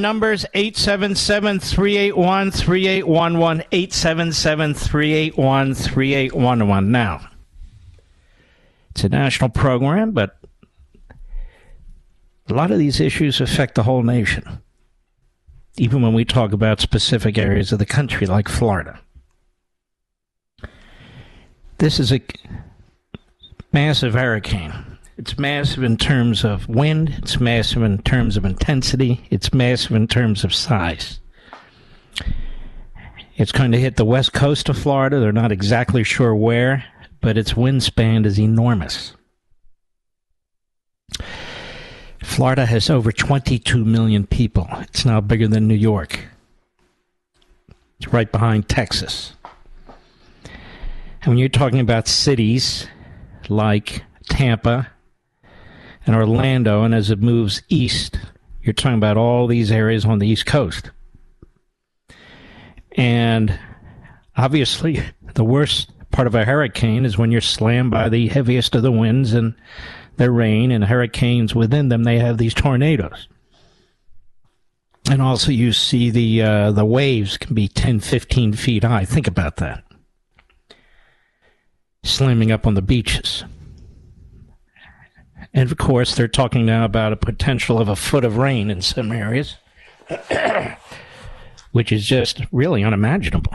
Numbers 877 381 3811. 877 381 3811. Now, it's a national program, but a lot of these issues affect the whole nation, even when we talk about specific areas of the country like Florida. This is a massive hurricane. It's massive in terms of wind, it's massive in terms of intensity, it's massive in terms of size. It's going to hit the west coast of Florida. They're not exactly sure where, but its wingspan is enormous. Florida has over 22 million people. It's now bigger than New York. It's right behind Texas. And when you're talking about cities like Tampa and Orlando, and as it moves east, you're talking about all these areas on the East Coast. And obviously, the worst part of a hurricane is when you're slammed by the heaviest of the winds and the rain, and hurricanes within them, they have these tornadoes. And also, you see the uh, the waves can be 10, 15 feet high. Think about that. Slamming up on the beaches. And of course, they're talking now about a potential of a foot of rain in some areas, which is just really unimaginable.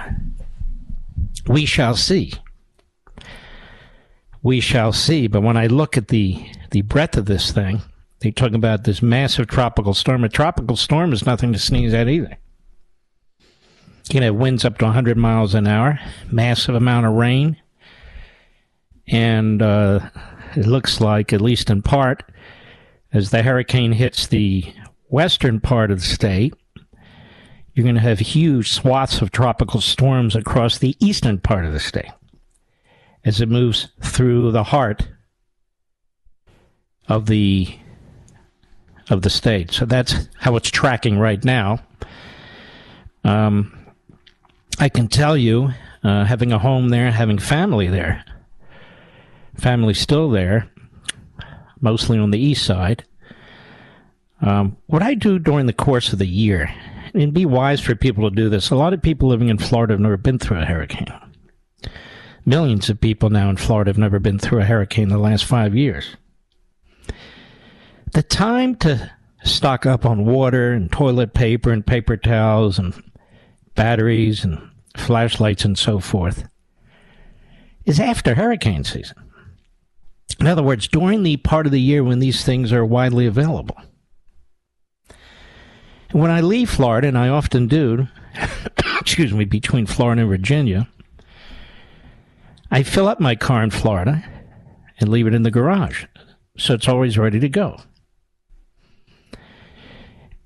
We shall see. We shall see. But when I look at the, the breadth of this thing, they talk about this massive tropical storm. A tropical storm is nothing to sneeze at either. You can have winds up to 100 miles an hour, massive amount of rain, and uh, it looks like, at least in part, as the hurricane hits the western part of the state, you're going to have huge swaths of tropical storms across the eastern part of the state as it moves through the heart of the of the state. So that's how it's tracking right now. Um, I can tell you, uh, having a home there, having family there, family still there, mostly on the east side. Um, what I do during the course of the year, and be wise for people to do this. A lot of people living in Florida have never been through a hurricane. Millions of people now in Florida have never been through a hurricane in the last five years. The time to stock up on water and toilet paper and paper towels and batteries and flashlights and so forth is after hurricane season. In other words, during the part of the year when these things are widely available. When I leave Florida, and I often do, excuse me, between Florida and Virginia, I fill up my car in Florida and leave it in the garage so it's always ready to go.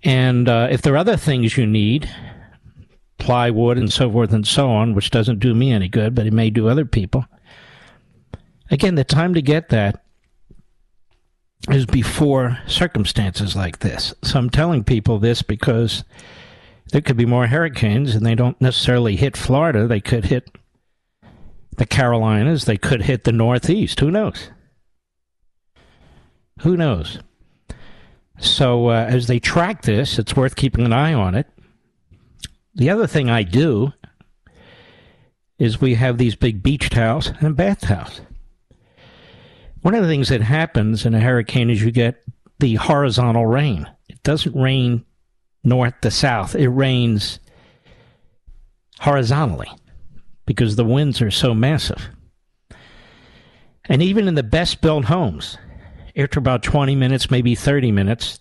And uh, if there are other things you need, plywood and so forth and so on, which doesn't do me any good, but it may do other people. Again, the time to get that is before circumstances like this. So I'm telling people this because there could be more hurricanes and they don't necessarily hit Florida. They could hit the Carolinas. They could hit the Northeast. Who knows? Who knows? So uh, as they track this, it's worth keeping an eye on it. The other thing I do is we have these big beach towels and bath towels. One of the things that happens in a hurricane is you get the horizontal rain. It doesn't rain north to south, it rains horizontally because the winds are so massive. And even in the best built homes, after about 20 minutes, maybe 30 minutes,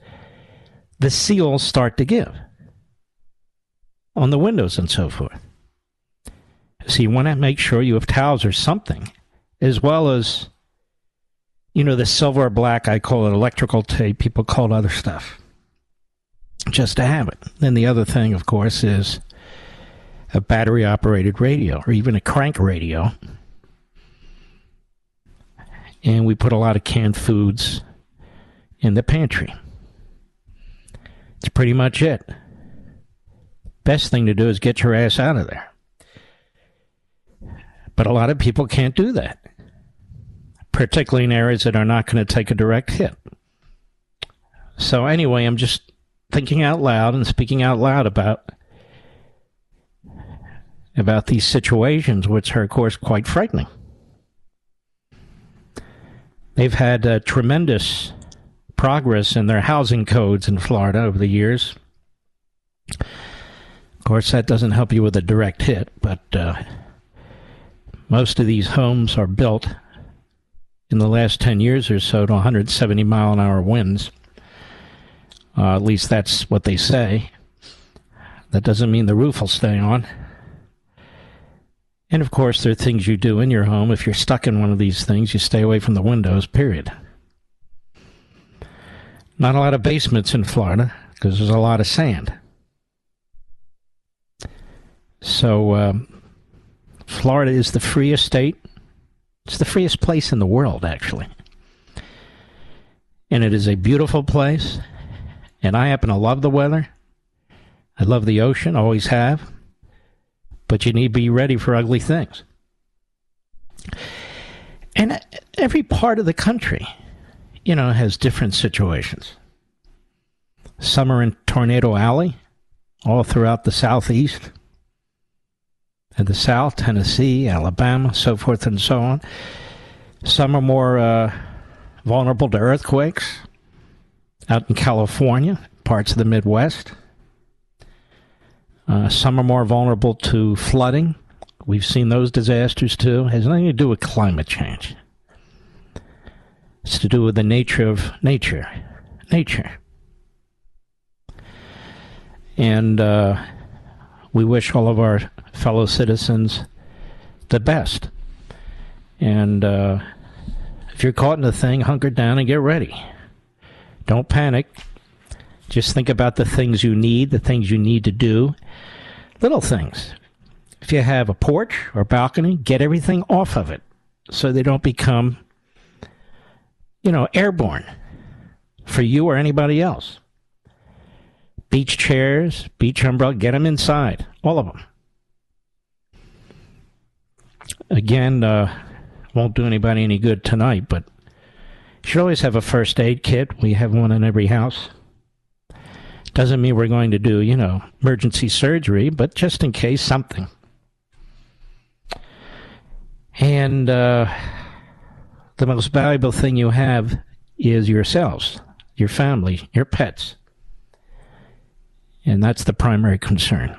the seals start to give on the windows and so forth. So you want to make sure you have towels or something, as well as, you know, the silver or black, I call it electrical tape, people call it other stuff, just to have it. Then the other thing, of course, is a battery operated radio or even a crank radio. And we put a lot of canned foods in the pantry. It's pretty much it. Best thing to do is get your ass out of there. But a lot of people can't do that, particularly in areas that are not going to take a direct hit. So, anyway, I'm just thinking out loud and speaking out loud about about these situations, which are, of course, quite frightening. They've had uh, tremendous progress in their housing codes in Florida over the years. Of course, that doesn't help you with a direct hit, but uh, most of these homes are built in the last 10 years or so to 170 mile an hour winds. Uh, at least that's what they say. That doesn't mean the roof will stay on. And of course, there are things you do in your home. If you're stuck in one of these things, you stay away from the windows, period. Not a lot of basements in Florida because there's a lot of sand. So, um, Florida is the freest state. It's the freest place in the world, actually. And it is a beautiful place. And I happen to love the weather. I love the ocean, always have but you need to be ready for ugly things. And every part of the country, you know, has different situations. Some are in Tornado Alley, all throughout the southeast, and the South, Tennessee, Alabama, so forth and so on. Some are more uh, vulnerable to earthquakes out in California, parts of the Midwest. Uh, some are more vulnerable to flooding. We've seen those disasters too. It has nothing to do with climate change. It's to do with the nature of nature. Nature. And uh, we wish all of our fellow citizens the best. And uh, if you're caught in a thing, hunker down and get ready. Don't panic. Just think about the things you need, the things you need to do. Little things. If you have a porch or balcony, get everything off of it so they don't become, you know, airborne for you or anybody else. Beach chairs, beach umbrella, get them inside, all of them. Again, uh, won't do anybody any good tonight, but you should always have a first aid kit. We have one in every house. Doesn't mean we're going to do, you know, emergency surgery, but just in case something. And uh, the most valuable thing you have is yourselves, your family, your pets. And that's the primary concern.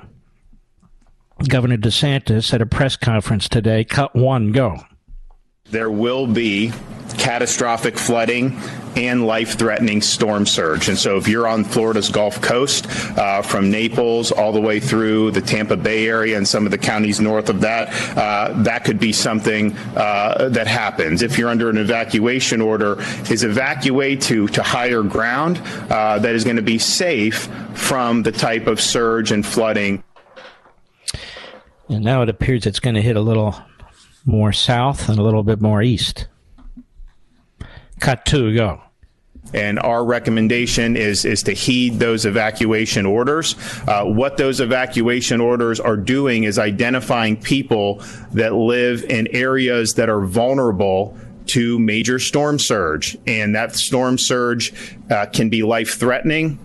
Governor DeSantis at a press conference today cut one, go. There will be catastrophic flooding and life threatening storm surge. And so, if you're on Florida's Gulf Coast, uh, from Naples all the way through the Tampa Bay area and some of the counties north of that, uh, that could be something uh, that happens. If you're under an evacuation order, is evacuate to, to higher ground uh, that is going to be safe from the type of surge and flooding. And now it appears it's going to hit a little more south and a little bit more east. Cut two, go. And our recommendation is, is to heed those evacuation orders. Uh, what those evacuation orders are doing is identifying people that live in areas that are vulnerable to major storm surge. And that storm surge uh, can be life threatening.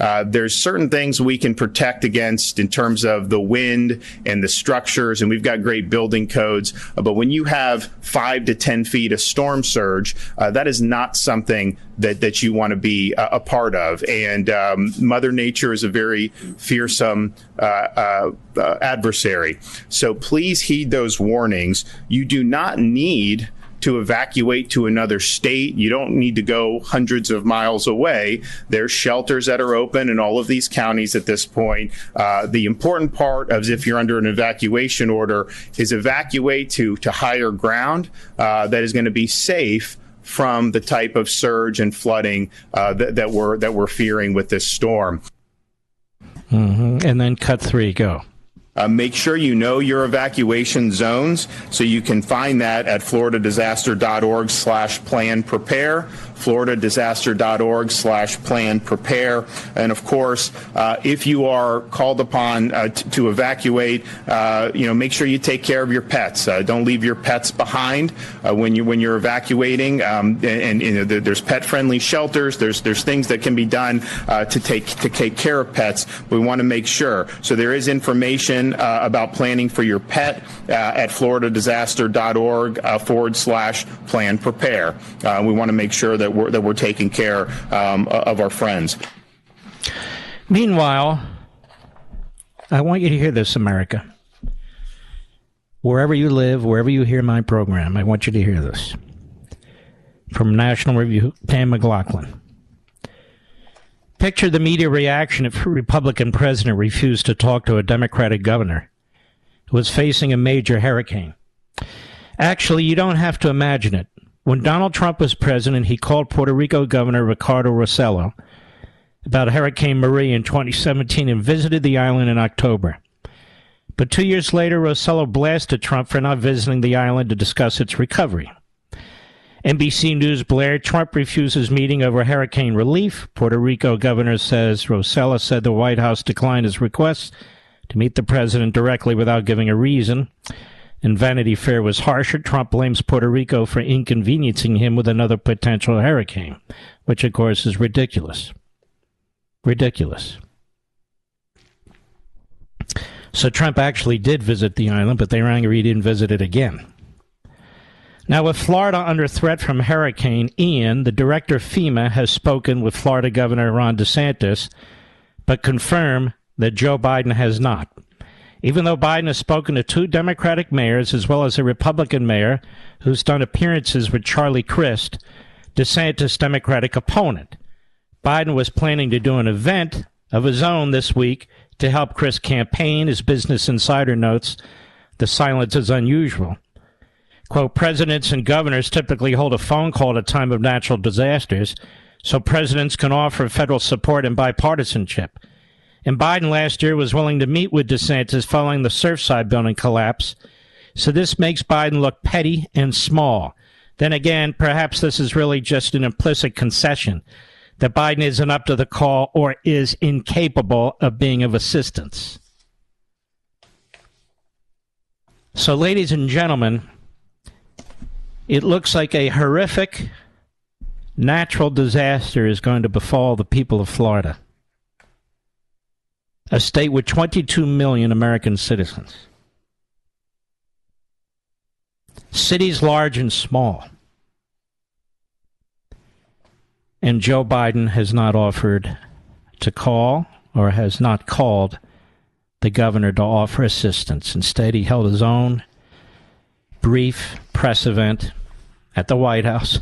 Uh, there's certain things we can protect against in terms of the wind and the structures, and we've got great building codes. Uh, but when you have five to 10 feet of storm surge, uh, that is not something that, that you want to be a part of. And um, Mother Nature is a very fearsome uh, uh, adversary. So please heed those warnings. You do not need to evacuate to another state. You don't need to go hundreds of miles away. There's shelters that are open in all of these counties at this point. Uh, the important part of if you're under an evacuation order is evacuate to, to higher ground uh, that is going to be safe from the type of surge and flooding uh, that, that, we're that we're fearing with this storm. Mm-hmm. And then cut three, go. Uh, make sure you know your evacuation zones so you can find that at floridadisaster.org slash plan prepare floridadisaster.org slash plan prepare. And of course uh, if you are called upon uh, t- to evacuate uh, you know make sure you take care of your pets. Uh, don't leave your pets behind uh, when you when you're evacuating. Um, and, and you know, there's pet friendly shelters. There's there's things that can be done to take to take care of pets. We want to make sure. So there is information uh, about planning for your pet uh, at floridadisaster.org uh, forward slash plan prepare. Uh, we want to make sure that we're, that we're taking care um, of our friends. Meanwhile, I want you to hear this, America. Wherever you live, wherever you hear my program, I want you to hear this. From National Review, Pam McLaughlin. Picture the media reaction if a Republican president refused to talk to a Democratic governor who was facing a major hurricane. Actually, you don't have to imagine it. When Donald Trump was president, he called Puerto Rico Governor Ricardo Rossello about Hurricane Maria in 2017 and visited the island in October. But two years later, Rossello blasted Trump for not visiting the island to discuss its recovery. NBC News Blair Trump refuses meeting over hurricane relief. Puerto Rico governor says Rossello said the White House declined his request to meet the president directly without giving a reason. And Vanity Fair was harsher. Trump blames Puerto Rico for inconveniencing him with another potential hurricane, which of course is ridiculous. Ridiculous. So Trump actually did visit the island, but they were angry he didn't visit it again. Now, with Florida under threat from Hurricane Ian, the director of FEMA has spoken with Florida Governor Ron DeSantis, but confirmed that Joe Biden has not. Even though Biden has spoken to two Democratic mayors as well as a Republican mayor who's done appearances with Charlie Crist, DeSantis' Democratic opponent. Biden was planning to do an event of his own this week to help Crist campaign. His Business Insider notes the silence is unusual. Quote, presidents and governors typically hold a phone call at a time of natural disasters, so presidents can offer federal support and bipartisanship. And Biden last year was willing to meet with DeSantis following the Surfside building collapse. So this makes Biden look petty and small. Then again, perhaps this is really just an implicit concession that Biden isn't up to the call or is incapable of being of assistance. So, ladies and gentlemen, it looks like a horrific natural disaster is going to befall the people of Florida, a state with 22 million American citizens. Cities large and small. And Joe Biden has not offered to call or has not called the governor to offer assistance. Instead, he held his own brief press event at the White House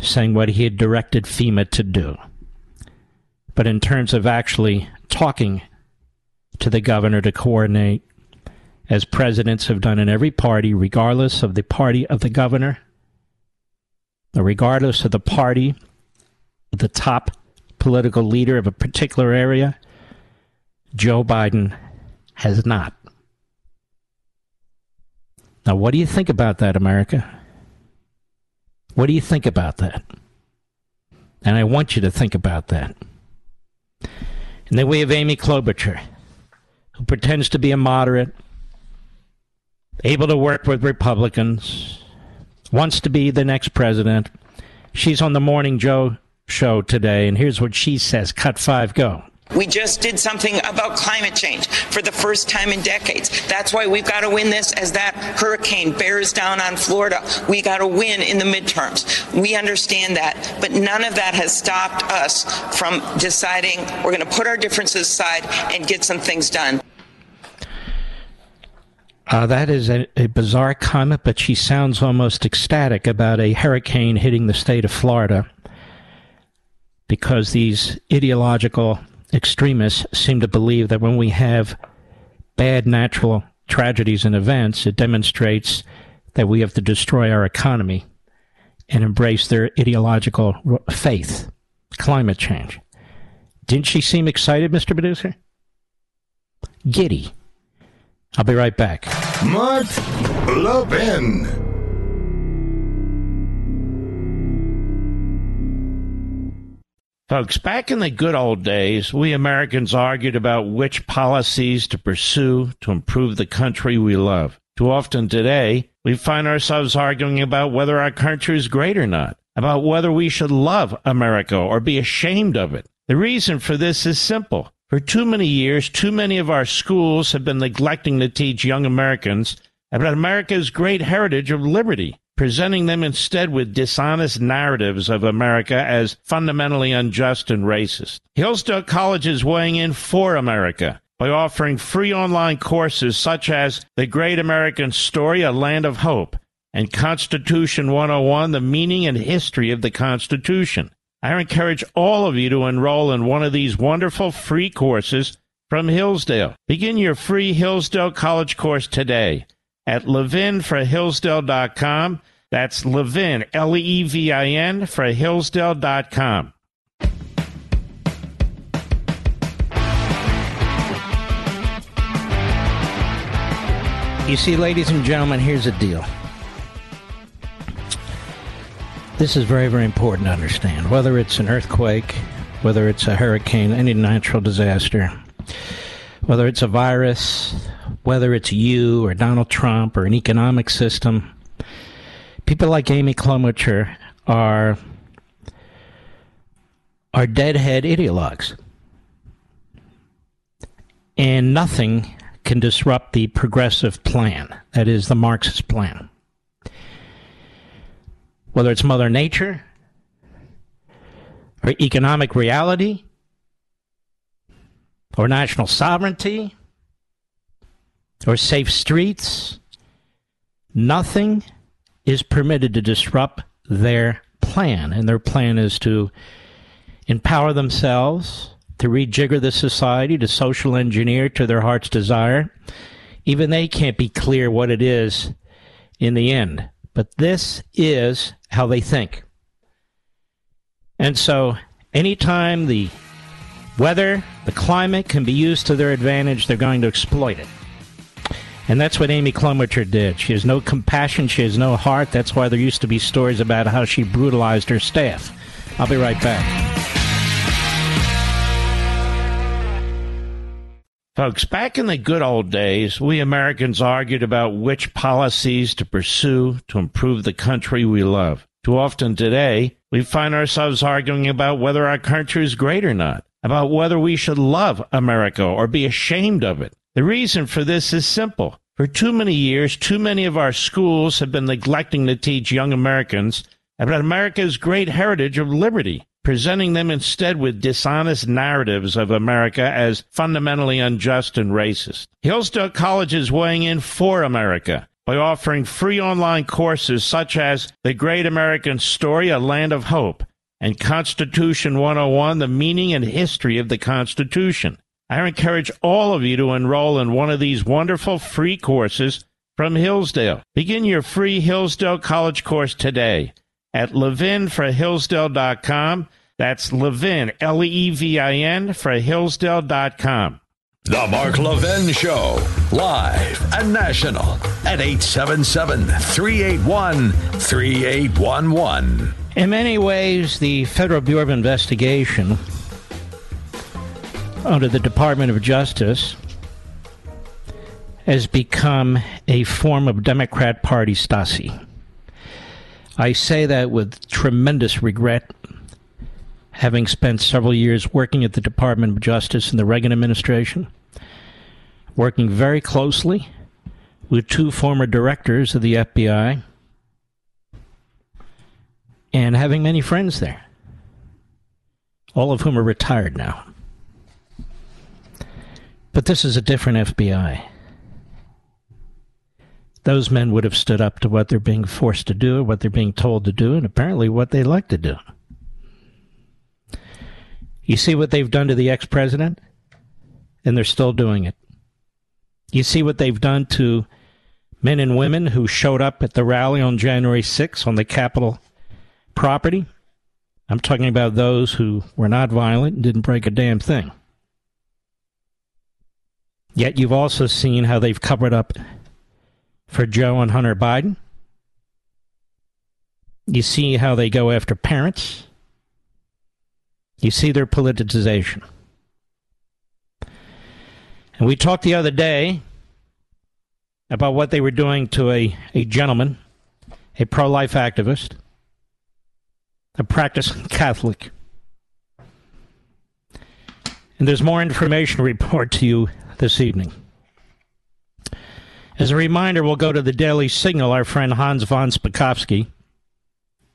saying what he had directed FEMA to do. But in terms of actually talking to the governor to coordinate, as presidents have done in every party, regardless of the party of the governor, regardless of the party, the top political leader of a particular area, Joe Biden has not. Now, what do you think about that, America? What do you think about that? And I want you to think about that. And then we have Amy Klobuchar, who pretends to be a moderate, able to work with Republicans, wants to be the next president. She's on the Morning Joe show today, and here's what she says Cut five, go. We just did something about climate change for the first time in decades. That's why we've got to win this as that hurricane bears down on Florida. We got to win in the midterms. We understand that. But none of that has stopped us from deciding we're going to put our differences aside and get some things done. Uh, that is a, a, bizarre comment, but she sounds almost ecstatic about a hurricane hitting the state of Florida because these ideological extremists seem to believe that when we have bad natural tragedies and events, it demonstrates that we have to destroy our economy and embrace their ideological faith, climate change. Didn't she seem excited, Mr. Producer? Giddy. I'll be right back. Mark Levin. Folks, back in the good old days, we Americans argued about which policies to pursue to improve the country we love. Too often today, we find ourselves arguing about whether our country is great or not, about whether we should love America or be ashamed of it. The reason for this is simple. For too many years, too many of our schools have been neglecting to teach young Americans about America's great heritage of liberty presenting them instead with dishonest narratives of America as fundamentally unjust and racist. Hillsdale College is weighing in for America by offering free online courses such as The Great American Story, A Land of Hope, and Constitution 101, The Meaning and History of the Constitution. I encourage all of you to enroll in one of these wonderful free courses from Hillsdale. Begin your free Hillsdale College course today at levinforhillsdale.com. That's Levin, L E V I N, for Hillsdale.com. You see, ladies and gentlemen, here's the deal. This is very, very important to understand. Whether it's an earthquake, whether it's a hurricane, any natural disaster, whether it's a virus, whether it's you or Donald Trump or an economic system, people like Amy Klobuchar are are deadhead ideologues, and nothing can disrupt the progressive plan. That is the Marxist plan. Whether it's Mother Nature or economic reality or national sovereignty or safe streets, nothing is permitted to disrupt their plan. And their plan is to empower themselves, to rejigger the society, to social engineer to their heart's desire. Even they can't be clear what it is in the end. But this is how they think. And so, anytime the weather, the climate can be used to their advantage, they're going to exploit it. And that's what Amy Klobuchar did. She has no compassion. She has no heart. That's why there used to be stories about how she brutalized her staff. I'll be right back. Folks, back in the good old days, we Americans argued about which policies to pursue to improve the country we love. Too often today, we find ourselves arguing about whether our country is great or not, about whether we should love America or be ashamed of it. The reason for this is simple. For too many years, too many of our schools have been neglecting to teach young Americans about America's great heritage of liberty, presenting them instead with dishonest narratives of America as fundamentally unjust and racist. Hillsdale College is weighing in for America by offering free online courses such as The Great American Story, A Land of Hope, and Constitution 101, The Meaning and History of the Constitution. I encourage all of you to enroll in one of these wonderful free courses from Hillsdale. Begin your free Hillsdale College course today at levinforhillsdale.com. That's Levin, L E V I N, for Hillsdale.com. The Mark Levin Show, live and national at 877 381 3811. In many ways, the Federal Bureau of Investigation under the Department of Justice has become a form of Democrat Party Stasi. I say that with tremendous regret, having spent several years working at the Department of Justice in the Reagan administration, working very closely with two former directors of the FBI, and having many friends there, all of whom are retired now. But this is a different FBI. Those men would have stood up to what they're being forced to do, what they're being told to do, and apparently what they like to do. You see what they've done to the ex president? And they're still doing it. You see what they've done to men and women who showed up at the rally on January 6th on the Capitol property? I'm talking about those who were not violent and didn't break a damn thing. Yet you've also seen how they've covered up for Joe and Hunter Biden. You see how they go after parents. You see their politicization. And we talked the other day about what they were doing to a, a gentleman, a pro life activist, a practicing Catholic. And there's more information to report to you this evening. As a reminder, we'll go to the Daily Signal, our friend Hans von Spakovsky,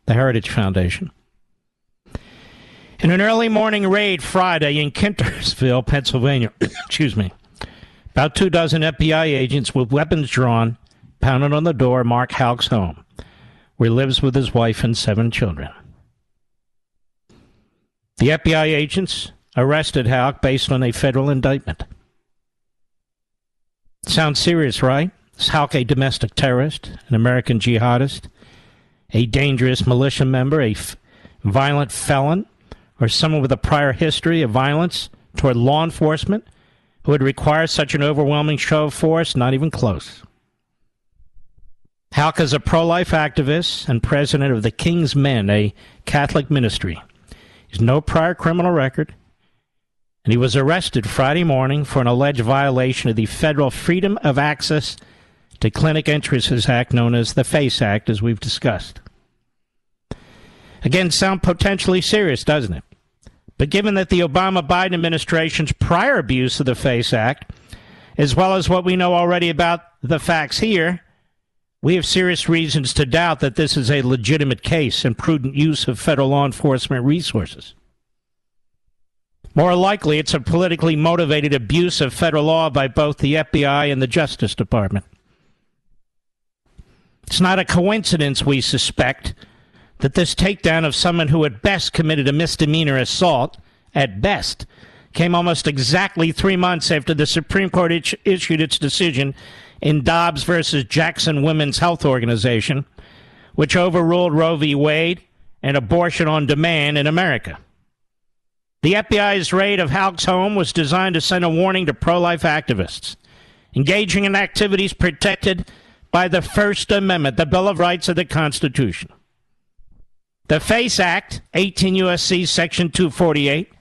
the Heritage Foundation. In an early morning raid Friday in Kintnersville, Pennsylvania, excuse me, about two dozen FBI agents with weapons drawn pounded on the door Mark Houck's home, where he lives with his wife and seven children. The FBI agents arrested Houck based on a federal indictment. Sounds serious, right? Is Houck a domestic terrorist, an American jihadist, a dangerous militia member, a f- violent felon, or someone with a prior history of violence toward law enforcement who would require such an overwhelming show of force? Not even close. Houck is a pro life activist and president of the King's Men, a Catholic ministry. He has no prior criminal record, and he was arrested Friday morning for an alleged violation of the Federal Freedom of Access to Clinic Entrances Act, known as the FACE Act, as we've discussed. Again, sound potentially serious, doesn't it? But given that the Obama Biden administration's prior abuse of the FACE Act, as well as what we know already about the facts here, we have serious reasons to doubt that this is a legitimate case and prudent use of federal law enforcement resources. More likely, it's a politically motivated abuse of federal law by both the FBI and the Justice Department. It's not a coincidence, we suspect, that this takedown of someone who at best committed a misdemeanor assault, at best, came almost exactly three months after the Supreme Court issued its decision in Dobbs versus Jackson Women's Health Organization, which overruled Roe v. Wade and abortion on demand in America. The FBI's raid of Houck's home was designed to send a warning to pro life activists engaging in activities protected by the First Amendment, the Bill of Rights of the Constitution. The FACE Act, 18 U.S.C. Section 248,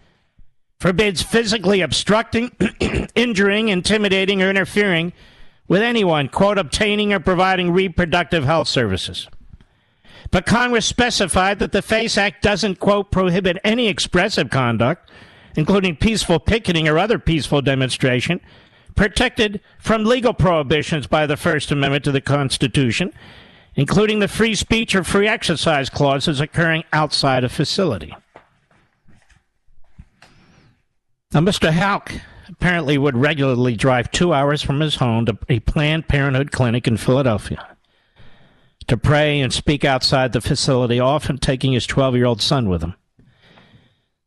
forbids physically obstructing, injuring, intimidating, or interfering with anyone, quote, obtaining or providing reproductive health services. But Congress specified that the FACE Act doesn't, quote, prohibit any expressive conduct, including peaceful picketing or other peaceful demonstration, protected from legal prohibitions by the First Amendment to the Constitution, including the free speech or free exercise clauses occurring outside a facility. Now, Mr. Houck apparently would regularly drive two hours from his home to a Planned Parenthood clinic in Philadelphia to pray and speak outside the facility, often taking his 12 year old son with him.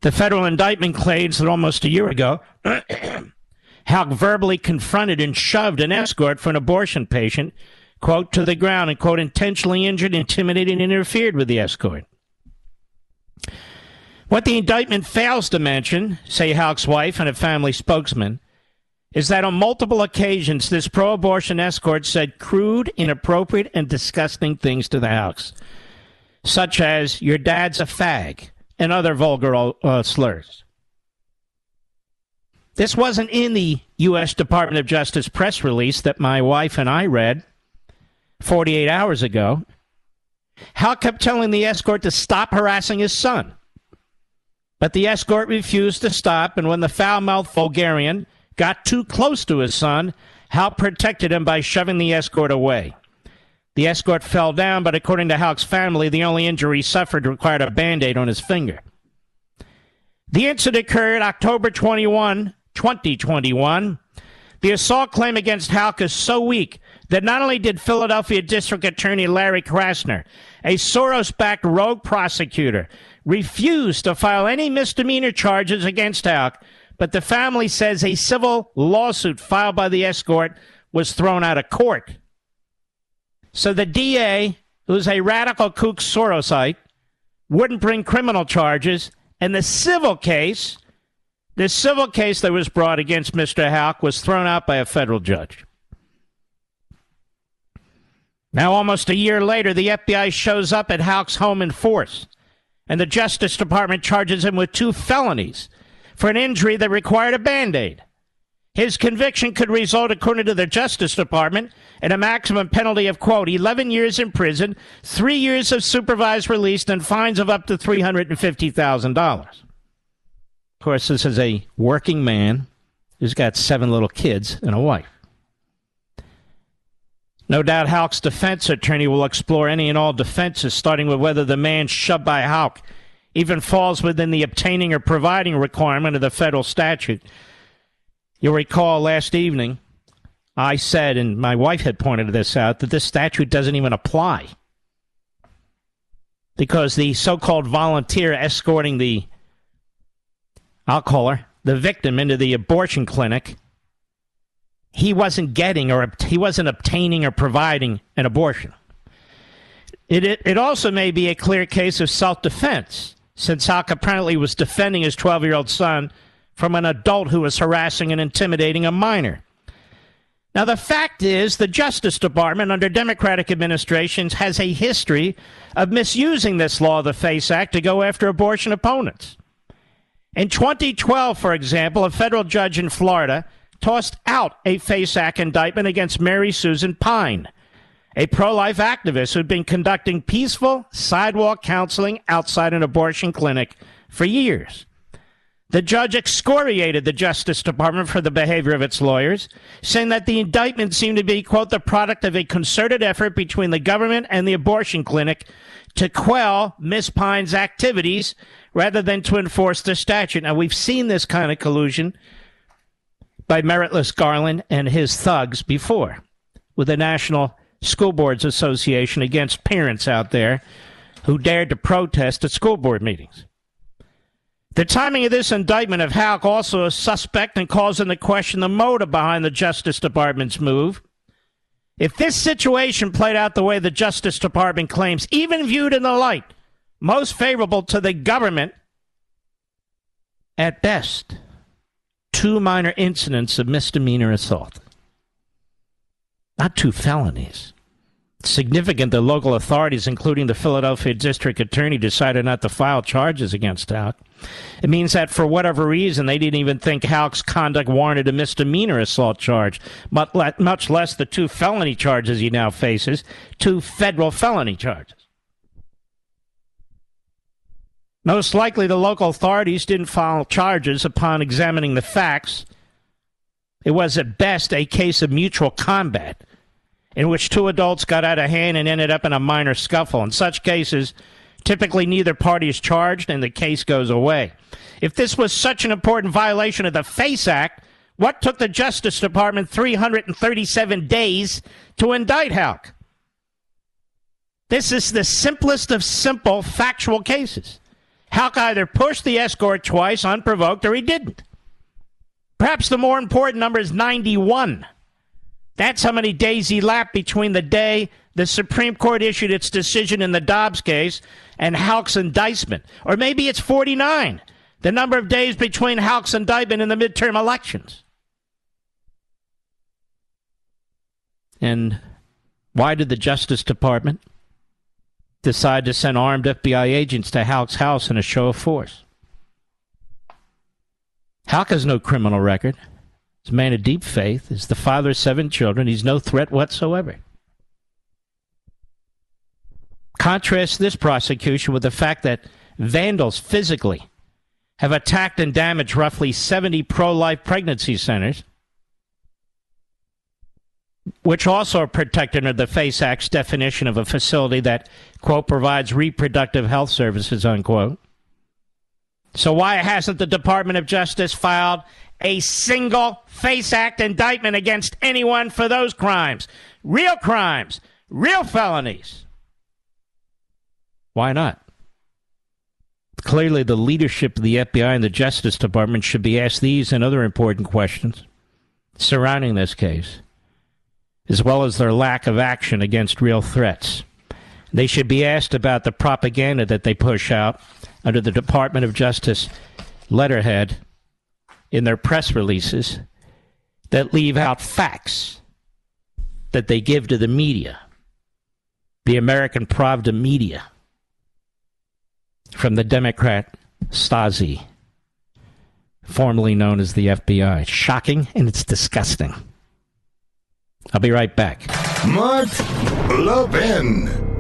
The federal indictment claims that almost a year ago, Houck verbally confronted and shoved an escort for an abortion patient, quote, to the ground and, quote, intentionally injured, intimidated, and interfered with the escort. What the indictment fails to mention, say Houck's wife and a family spokesman, is that on multiple occasions this pro abortion escort said crude, inappropriate, and disgusting things to the House, such as, your dad's a fag, and other vulgar uh, slurs. This wasn't in the U.S. Department of Justice press release that my wife and I read 48 hours ago. Houck kept telling the escort to stop harassing his son. But the escort refused to stop, and when the foul mouthed vulgarian got too close to his son, Houck protected him by shoving the escort away. The escort fell down, but according to Houck's family, the only injury he suffered required a band aid on his finger. The incident occurred October 21, 2021. The assault claim against Houck is so weak that not only did Philadelphia District Attorney Larry Krasner, a Soros backed rogue prosecutor, refuse to file any misdemeanor charges against Houck, but the family says a civil lawsuit filed by the escort was thrown out of court. So the DA, who's a radical kook Sorosite, wouldn't bring criminal charges, and the civil case, the civil case that was brought against Mr. Houck was thrown out by a federal judge. Now, almost a year later, the FBI shows up at Houck's home in force and the Justice Department charges him with two felonies for an injury that required a band aid. His conviction could result, according to the Justice Department, in a maximum penalty of, quote, 11 years in prison, three years of supervised release, and fines of up to $350,000. Of course, this is a working man who's got seven little kids and a wife. No doubt Houck's defense attorney will explore any and all defenses, starting with whether the man shoved by Houck even falls within the obtaining or providing requirement of the federal statute. You'll recall last evening, I said, and my wife had pointed this out, that this statute doesn't even apply. Because the so called volunteer escorting the, I'll call her, the victim into the abortion clinic he wasn't getting or he wasn't obtaining or providing an abortion. It, it, it also may be a clear case of self defense, since Houck apparently was defending his 12 year old son from an adult who was harassing and intimidating a minor. Now, the fact is, the Justice Department under Democratic administrations has a history of misusing this law of the FACE Act to go after abortion opponents. In 2012, for example, a federal judge in Florida tossed out a FACE Act indictment against Mary Susan Pine, a pro life activist who'd been conducting peaceful sidewalk counseling outside an abortion clinic for years. The judge excoriated the Justice Department for the behavior of its lawyers, saying that the indictment seemed to be, quote, the product of a concerted effort between the government and the abortion clinic to quell Miss Pine's activities rather than to enforce the statute. Now, we've seen this kind of collusion by Meritless Garland and his thugs before with the National School Boards Association against parents out there who dared to protest at school board meetings. The timing of this indictment of Houck also is suspect and calls into question the motive behind the Justice Department's move. If this situation played out the way the Justice Department claims, even viewed in the light most favorable to the government, at best, two minor incidents of misdemeanor assault, not two felonies. significant that local authorities, including the Philadelphia District Attorney, decided not to file charges against Houck. It means that for whatever reason, they didn't even think Houck's conduct warranted a misdemeanor assault charge, much less the two felony charges he now faces, two federal felony charges. Most likely, the local authorities didn't file charges upon examining the facts. It was at best a case of mutual combat in which two adults got out of hand and ended up in a minor scuffle. In such cases, typically neither party is charged and the case goes away. If this was such an important violation of the FACE Act, What took the Justice Department 337 days to indict Houck? This is the simplest of simple factual cases. Houck either pushed the escort twice unprovoked or he didn't. Perhaps the more important number is 91. That's how many days elapsed between the day the Supreme Court issued its decision in the Dobbs case and Houck's indictment. Or maybe it's 49, the number of days between Houck's indictment and the midterm elections. And why did the Justice Department decide to send armed FBI agents to Houck's house in a show of force? Houck has no criminal record. He's a man of deep faith. He's the father of seven children. He's no threat whatsoever. Contrast this prosecution with the fact that vandals physically have attacked and damaged roughly 70 pro life pregnancy centers, which also are protected under the FACE Act's definition of a facility that, quote, provides reproductive health services, unquote. So, why hasn't the Department of Justice filed a single FACE Act indictment against anyone for those crimes? Real crimes, real felonies. Why not? Clearly, the leadership of the FBI and the Justice Department should be asked these and other important questions surrounding this case, as well as their lack of action against real threats. They should be asked about the propaganda that they push out under the Department of Justice letterhead in their press releases that leave out facts that they give to the media, the American Pravda media from the Democrat Stasi, formerly known as the FBI. shocking and it's disgusting. I'll be right back. Mark Levin.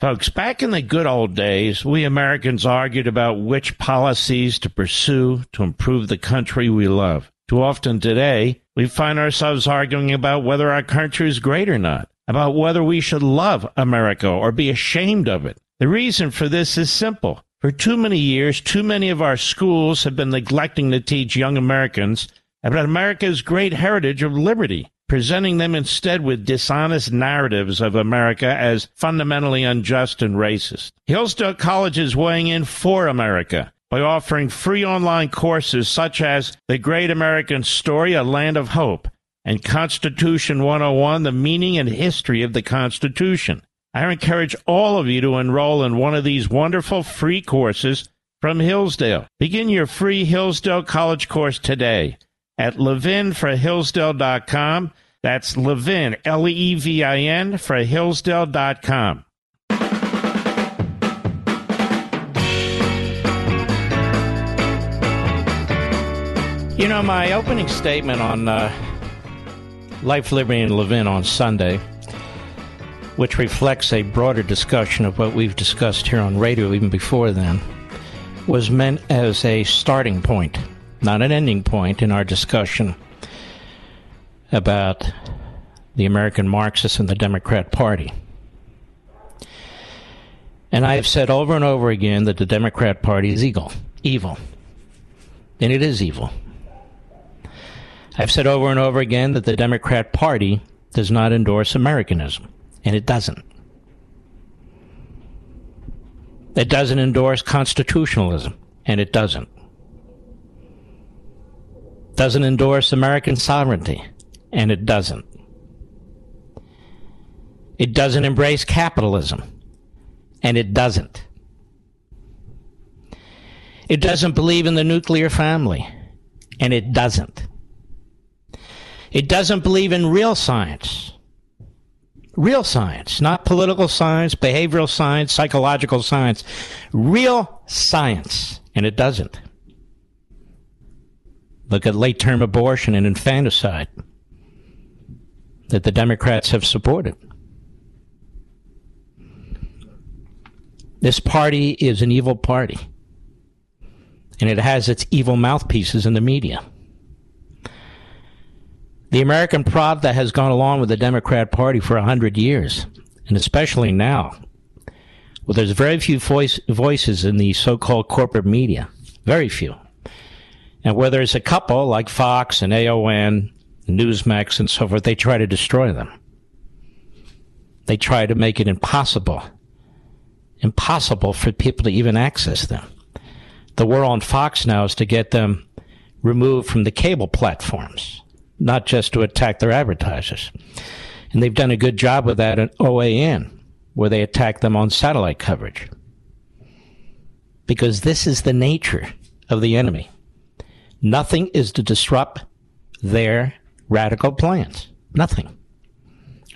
Folks, back in the good old days, we Americans argued about which policies to pursue to improve the country we love. Too often today, we find ourselves arguing about whether our country is great or not about whether we should love America or be ashamed of it. The reason for this is simple. For too many years, too many of our schools have been neglecting to teach young Americans about America's great heritage of liberty, presenting them instead with dishonest narratives of America as fundamentally unjust and racist. Hillsdale College is weighing in for America by offering free online courses such as The Great American Story, A Land of Hope, and Constitution 101, the meaning and history of the Constitution. I encourage all of you to enroll in one of these wonderful free courses from Hillsdale. Begin your free Hillsdale College course today at levinforhillsdale.com. That's Levin, L E V I N, for Hillsdale.com. You know, my opening statement on uh, Life, Liberty, and Levin on Sunday, which reflects a broader discussion of what we've discussed here on radio even before then, was meant as a starting point, not an ending point in our discussion about the American Marxists and the Democrat Party. And I have said over and over again that the Democrat Party is evil. Evil. And it is evil. I've said over and over again that the Democrat Party does not endorse Americanism, and it doesn't. It doesn't endorse constitutionalism, and it doesn't. Doesn't endorse American sovereignty, and it doesn't. It doesn't embrace capitalism, and it doesn't. It doesn't believe in the nuclear family, and it doesn't. It doesn't believe in real science. Real science, not political science, behavioral science, psychological science. Real science. And it doesn't. Look at late term abortion and infanticide that the Democrats have supported. This party is an evil party, and it has its evil mouthpieces in the media. The American Pravda has gone along with the Democrat Party for a hundred years, and especially now, Well, there's very few voice, voices in the so called corporate media. Very few. And where there's a couple, like Fox and OAN, Newsmax, and so forth, they try to destroy them. They try to make it impossible, impossible for people to even access them. The war on Fox now is to get them removed from the cable platforms, not just to attack their advertisers. And they've done a good job with that at OAN, where they attack them on satellite coverage. Because this is the nature of the enemy. Nothing is to disrupt their radical plans. Nothing.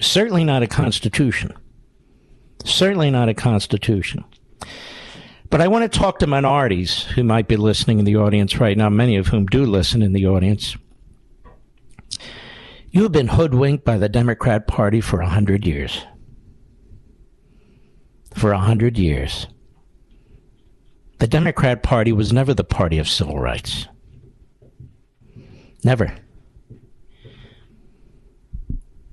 Certainly not a constitution. Certainly not a constitution. But I want to talk to minorities who might be listening in the audience right now, many of whom do listen in the audience. You have been hoodwinked by the Democrat Party for a hundred years. For a hundred years. The Democrat Party was never the party of civil rights. Never.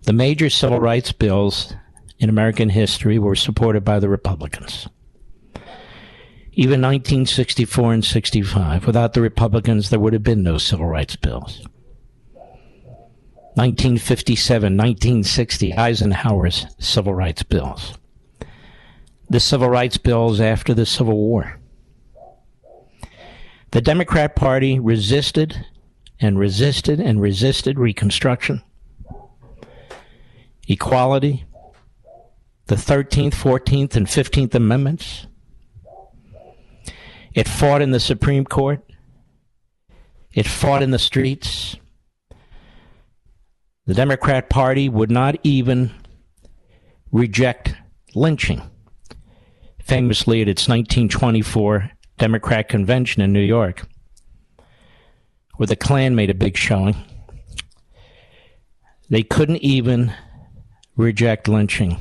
The major civil rights bills in American history were supported by the Republicans. Even 1964 and 65, without the Republicans, there would have been no civil rights bills. 1957, 1960, Eisenhower's civil rights bills. The civil rights bills after the Civil War. The Democrat Party resisted and resisted and resisted Reconstruction equality, the 13th, 14th, and 15th Amendments. It fought in the Supreme Court. It fought in the streets. The Democrat Party would not even reject lynching. Famously, at its 1924 Democrat convention in New York, where the Klan made a big showing, they couldn't even reject lynching.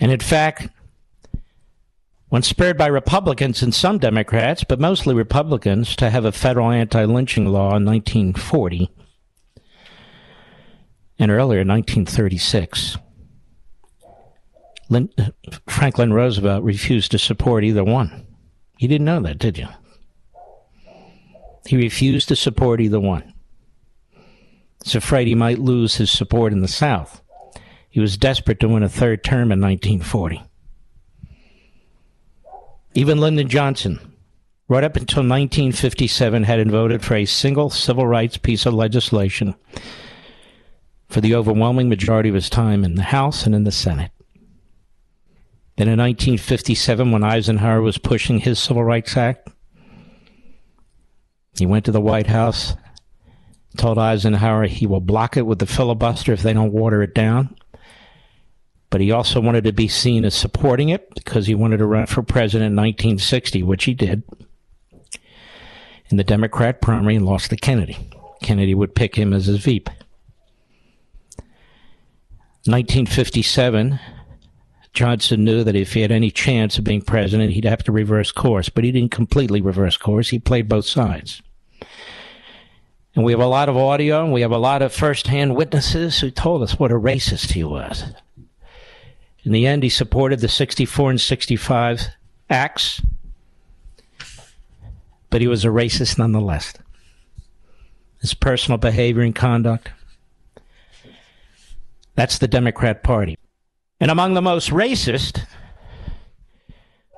And in fact, when spurred by Republicans and some Democrats, but mostly Republicans, to have a federal anti lynching law in 1940 and earlier, in 1936, Lin- uh, Franklin Roosevelt refused to support either one. You didn't know that, did you? He refused to support either one. He's afraid he might lose his support in the South. He was desperate to win a third term in 1940. Even Lyndon Johnson, right up until 1957, hadn't voted for a single civil rights piece of legislation for the overwhelming majority of his time in the House and in the Senate. Then in 1957, when Eisenhower was pushing his Civil Rights Act, he went to the White House, told Eisenhower he will block it with the filibuster if they don't water it down but he also wanted to be seen as supporting it because he wanted to run for president in 1960, which he did in the Democrat primary and lost to Kennedy. Kennedy would pick him as his VP. 1957, Johnson knew that if he had any chance of being president, he'd have to reverse course, but he didn't completely reverse course. He played both sides. And we have a lot of audio, and we have a lot of first-hand witnesses who told us what a racist he was. In the end, he supported the 64 and 65 acts, but he was a racist nonetheless. His personal behavior and conduct. That's the Democrat Party. And among the most racist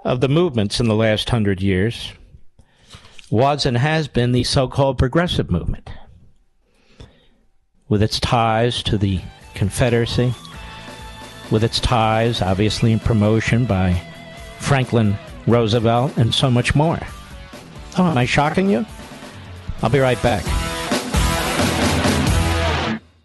of the movements in the last hundred years was and has been the so called progressive movement, with its ties to the Confederacy with its ties, obviously, in promotion by Franklin Roosevelt and so much more. Oh, am I shocking you? I'll be right back.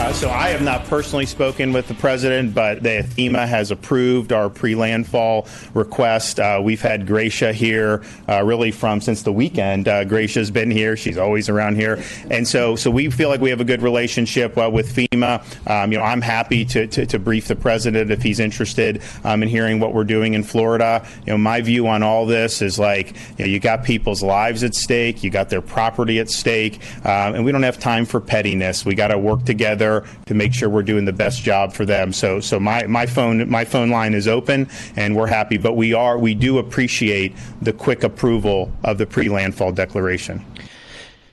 Uh, so I have not personally spoken with the president, but the FEMA has approved our pre-landfall request. Uh, we've had Gracia here uh, really from since the weekend. Uh, Gracia's been here; she's always around here, and so so we feel like we have a good relationship uh, with FEMA. Um, you know, I'm happy to, to, to, brief the president if he's interested um, in hearing what we're doing in Florida. You know, my view on all this is like you, know, you got people's lives at stake, you got their property at stake, um, and we don't have time for pettiness. We got to work together to make sure we're doing the best job for them. So, so my, my phone my phone line is open, and we're happy. But we are we do appreciate the quick approval of the pre landfall declaration.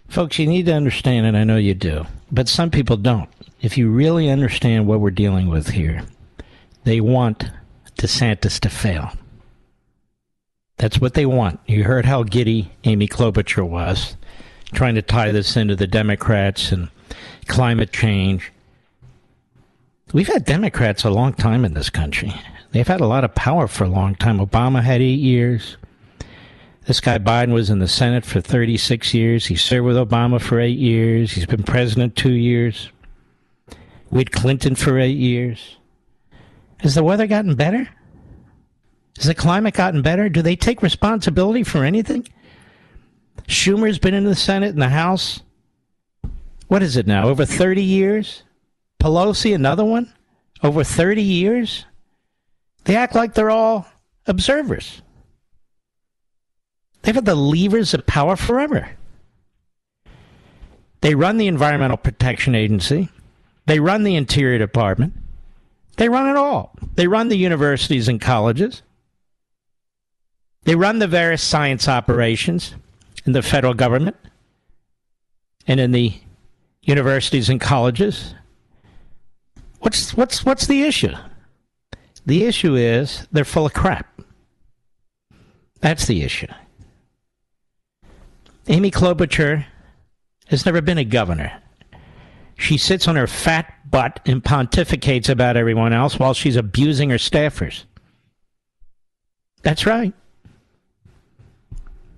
Folks, you need to understand, and I know you do, but some people don't. If you really understand what we're dealing with here, they want DeSantis to fail. That's what they want. You heard how giddy Amy Klobuchar was, trying to tie this into the Democrats and climate change. We've had Democrats a long time in this country. They've had a lot of power for a long time. Obama had eight years. This guy Biden was in the Senate for 36 years. He served with Obama for eight years. He's been president two years. We had Clinton for eight years. Has the weather gotten better? Has the climate gotten better? Do they take responsibility for anything? Schumer's been in the Senate and the House what is it now? Over 30 years? Pelosi, another one? Over 30 years? They act like they're all observers. They've had the levers of power forever. They run the Environmental Protection Agency. They run the Interior Department. They run it all. They run the universities and colleges. They run the various science operations in the federal government and in the universities and colleges. What's what's what's the issue? The issue is they're full of crap. That's the issue. Amy Klobuchar has never been a governor. She sits on her fat butt and pontificates about everyone else while she's abusing her staffers. That's right.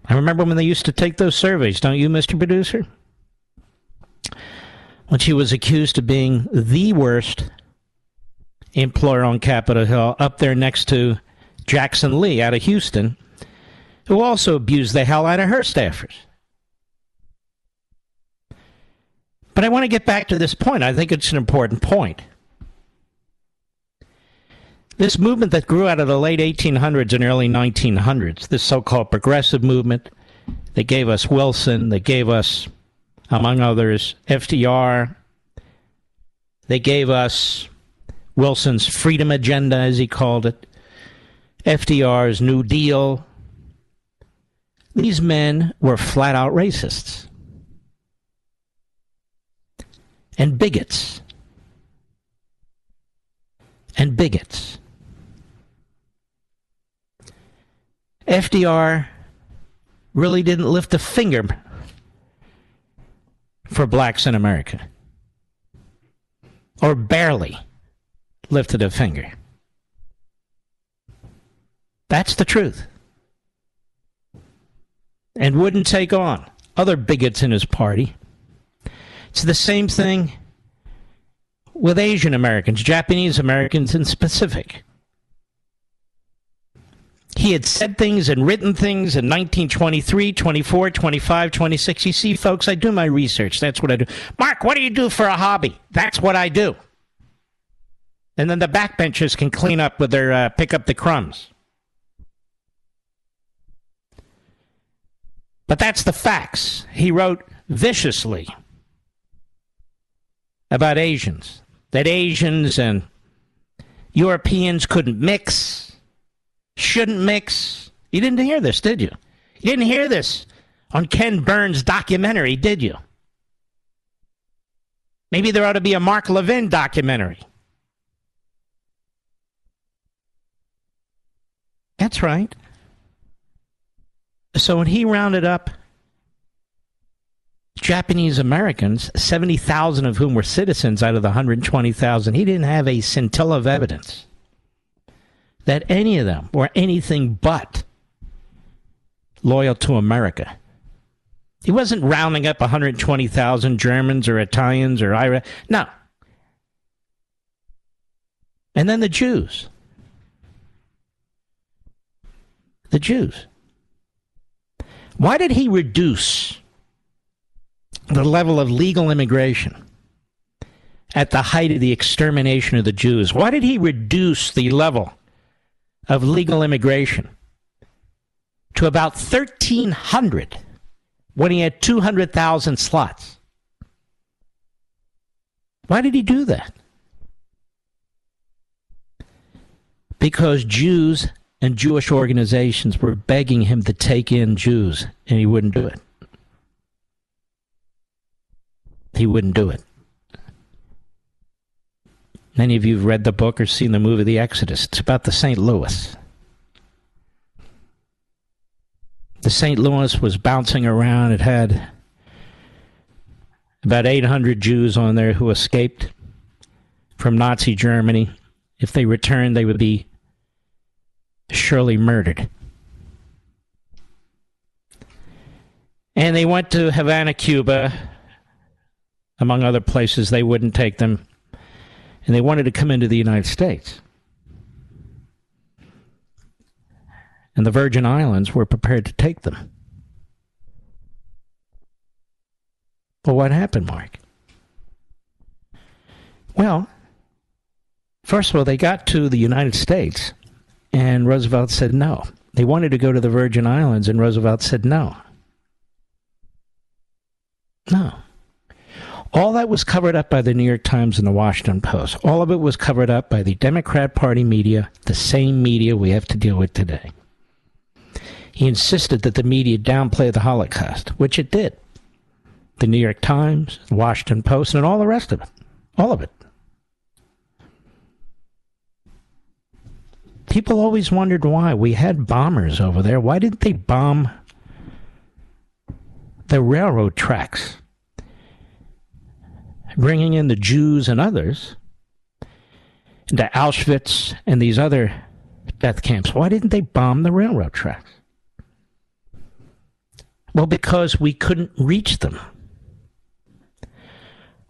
I remember when they used to take those surveys, don't you, Mr. Producer? When she was accused of being the worst employer on Capitol Hill, up there next to Jackson Lee out of Houston, who also abused the hell out of her staffers. But I want to get back to this point. I think it's an important point. This movement that grew out of the late 1800s and early 1900s, this so called progressive movement that gave us Wilson, that gave us among others, FDR. They gave us Wilson's freedom agenda, as he called it, FDR's New Deal. These men were flat out racists and bigots. And bigots. FDR really didn't lift a finger for blacks in America. Or barely lifted a finger. That's the truth. And wouldn't take on other bigots in his party. It's the same thing with Asian Americans, Japanese Americans in specific. He had said things and written things in 1923, 24, 25, 26. You see, folks, I do my research. That's what I do. Mark, what do you do for a hobby? That's what I do. And then the backbenchers can clean up with their, uh, pick up the crumbs. But that's the facts. He wrote viciously about Asians, that Asians and Europeans couldn't mix shouldn't mix. You didn't hear this, did you? You didn't hear this on Ken Burns' documentary, did you? Maybe there ought to be a Mark Levin documentary. That's right. So when he rounded up Japanese Americans, 70,000 of whom were citizens out of the 120,000, he didn't have a scintilla of evidence that any of them were anything but loyal to America. He wasn't rounding up 120,000 Germans or Italians or Irish. No. And then the Jews. The Jews. Why did he reduce the level of legal immigration at the height of the extermination of the Jews? Why did he reduce the level of legal immigration to about 1,300 when he had 200,000 slots? Why did he do that? Because Jews and Jewish organizations were begging him to take in Jews, and he wouldn't do it. He wouldn't do it. Many of you have read the book or seen the movie The Exodus. It's about the St. Louis. The St. Louis was bouncing around. It had about 800 Jews on there who escaped from Nazi Germany. If they returned, they would be surely murdered. And they went to Havana, Cuba, among other places. They wouldn't take them. And they wanted to come into the United States. And the Virgin Islands were prepared to take them. Well, what happened, Mark? Well, first of all, they got to the United States and Roosevelt said no. They wanted to go to the Virgin Islands, and Roosevelt said no. No. All that was covered up by the New York Times and the Washington Post. All of it was covered up by the Democrat Party media, the same media we have to deal with today. He insisted that the media downplay the Holocaust, which it did. The New York Times, the Washington Post, and all the rest of it. All of it. people always wondered why. We had bombers over there. Why didn't they bomb the railroad tracks? Bringing in the Jews and others into Auschwitz and these other death camps. Why didn't they bomb the railroad tracks? Well, because we couldn't reach them.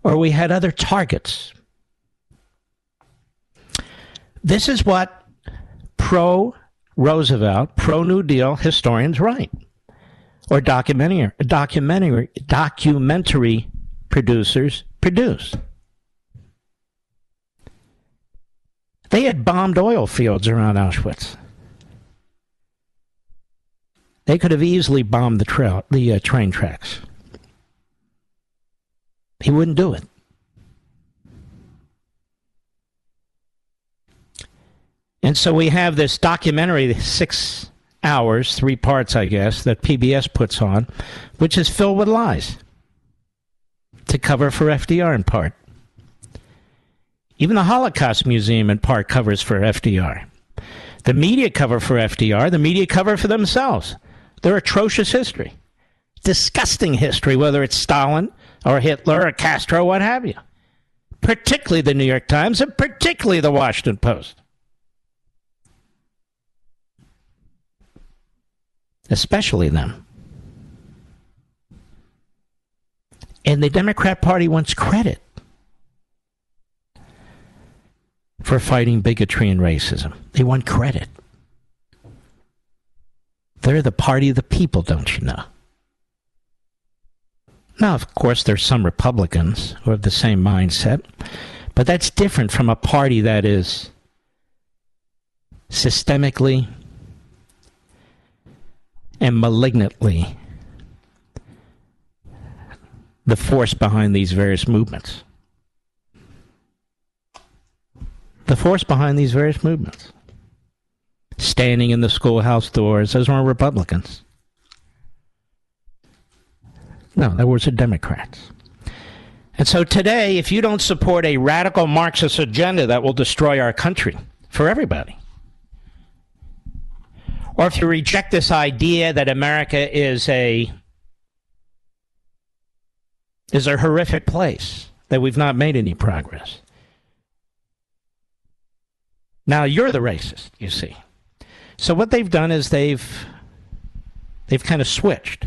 Or we had other targets. This is what pro Roosevelt, pro New Deal historians write, or documentary documentary documentary producers produce. They had bombed oil fields around Auschwitz. They could have easily bombed the the uh, train tracks. He wouldn't do it. And so we have this documentary, six hours, three parts, I guess, that PBS puts on, which is filled with lies to cover for FDR in part. Even the Holocaust Museum in part covers for FDR. The media cover for FDR, the media cover for themselves. Their atrocious history. Disgusting history, whether it's Stalin or Hitler or Castro, what have you. Particularly the New York Times and particularly the Washington Post. especially them. And the Democrat Party wants credit for fighting bigotry and racism. They want credit. They're the party of the people, don't you know? Now, of course, there's some Republicans who have the same mindset, but that's different from a party that is systemically and malignantly the force behind these various movements. The force behind these various movements. Standing in the schoolhouse doors, those weren't Republicans. No, was the Democrats. And so today, if you don't support a radical Marxist agenda that will destroy our country for everybody, or if you reject this idea that America is a is a horrific place that we've not made any progress. Now you're the racist, you see. So what they've done is they've they've kind of switched.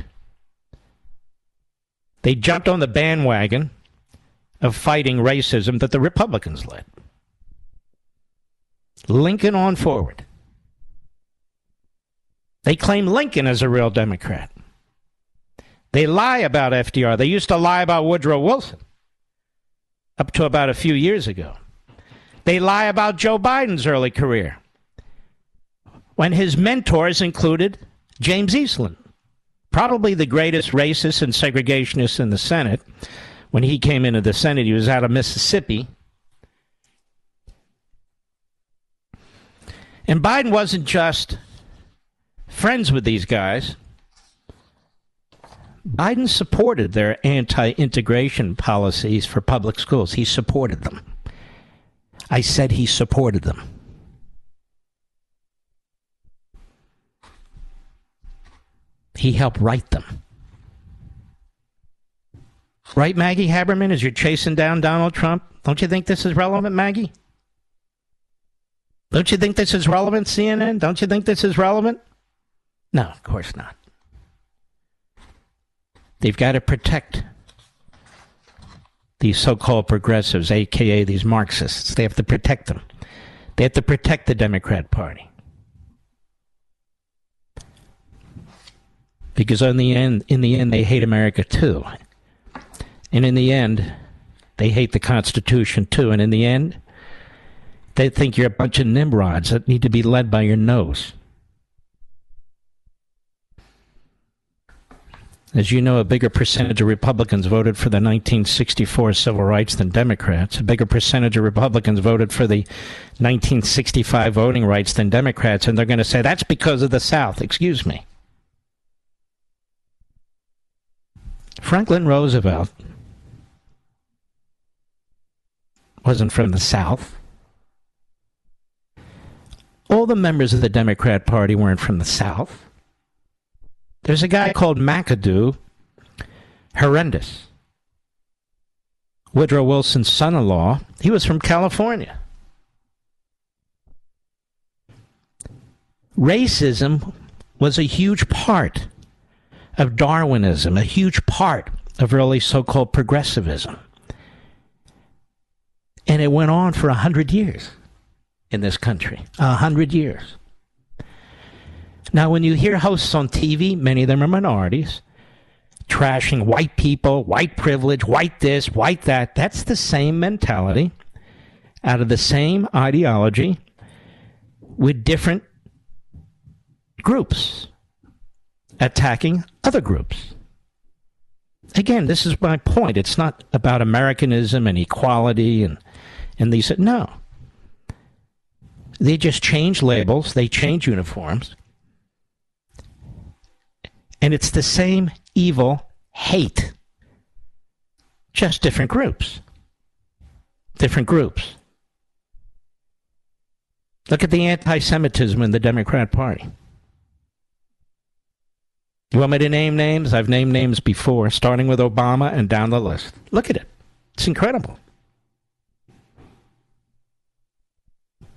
They jumped on the bandwagon of fighting racism that the Republicans led. Lincoln on forward. They claim Lincoln as a real Democrat. They lie about FDR. They used to lie about Woodrow Wilson up to about a few years ago. They lie about Joe Biden's early career when his mentors included James Eastland, probably the greatest racist and segregationist in the Senate. When he came into the Senate, he was out of Mississippi. And Biden wasn't just friends with these guys. Biden supported their anti integration policies for public schools. He supported them. I said he supported them. He helped write them. Right, Maggie Haberman, as you're chasing down Donald Trump? Don't you think this is relevant, Maggie? Don't you think this is relevant, CNN? Don't you think this is relevant? No, of course not. They've got to protect these so called progressives, aka these Marxists. They have to protect them. They have to protect the Democrat Party. Because in the end in the end they hate America too. And in the end, they hate the Constitution too. And in the end, they think you're a bunch of Nimrods that need to be led by your nose. As you know, a bigger percentage of Republicans voted for the 1964 civil rights than Democrats. A bigger percentage of Republicans voted for the 1965 voting rights than Democrats. And they're going to say that's because of the South. Excuse me. Franklin Roosevelt wasn't from the South. All the members of the Democrat Party weren't from the South. There's a guy called McAdoo, horrendous. Woodrow Wilson's son in law, he was from California. Racism was a huge part of Darwinism, a huge part of early so called progressivism. And it went on for a hundred years in this country. A hundred years. Now, when you hear hosts on TV, many of them are minorities, trashing white people, white privilege, white this, white that, that's the same mentality out of the same ideology with different groups attacking other groups. Again, this is my point. It's not about Americanism and equality and, and these. No. They just change labels, they change uniforms, and it's the same evil hate, just different groups. Different groups. Look at the anti Semitism in the Democrat Party. You want me to name names? I've named names before, starting with Obama and down the list. Look at it. It's incredible.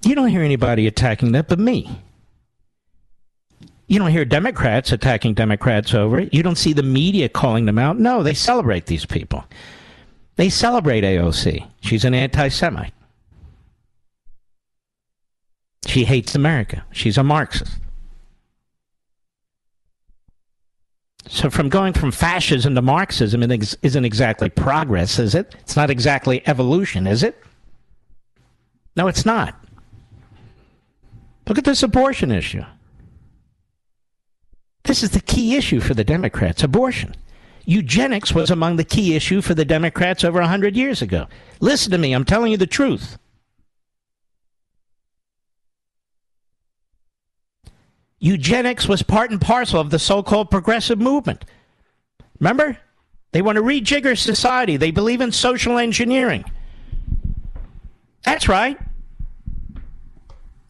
You don't hear anybody attacking that but me. You don't hear Democrats attacking Democrats over it. You don't see the media calling them out. No, they celebrate these people. They celebrate AOC. She's an anti Semite. She hates America. She's a Marxist. So, from going from fascism to Marxism isn't exactly progress, is it? It's not exactly evolution, is it? No, it's not. Look at this abortion issue. This is the key issue for the Democrats abortion. Eugenics was among the key issue for the Democrats over 100 years ago. Listen to me, I'm telling you the truth. Eugenics was part and parcel of the so called progressive movement. Remember? They want to rejigger society. They believe in social engineering. That's right.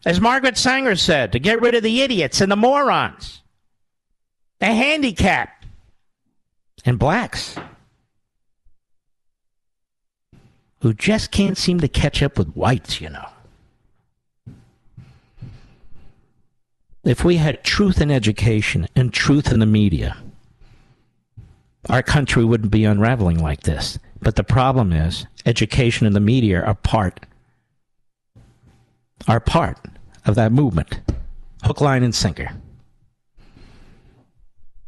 As Margaret Sanger said, to get rid of the idiots and the morons the handicapped, and blacks. who just can't seem to catch up with whites, you know. If we had truth in education and truth in the media, our country wouldn't be unraveling like this. But the problem is, education and the media are part, are part of that movement. Hook, line, and sinker.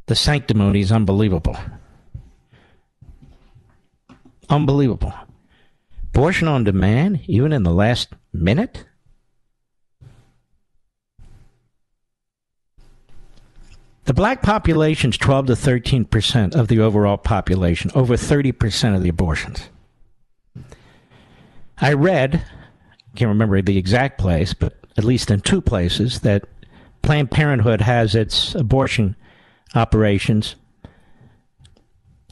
The sanctimony is unbelievable. Unbelievable. Abortion on demand, even in the last minute? The black population is 12 to 13 percent of the overall population, over 30 percent of the abortions. I read, I can't remember the exact place, but at least in two places, that Planned Parenthood has its abortion operations,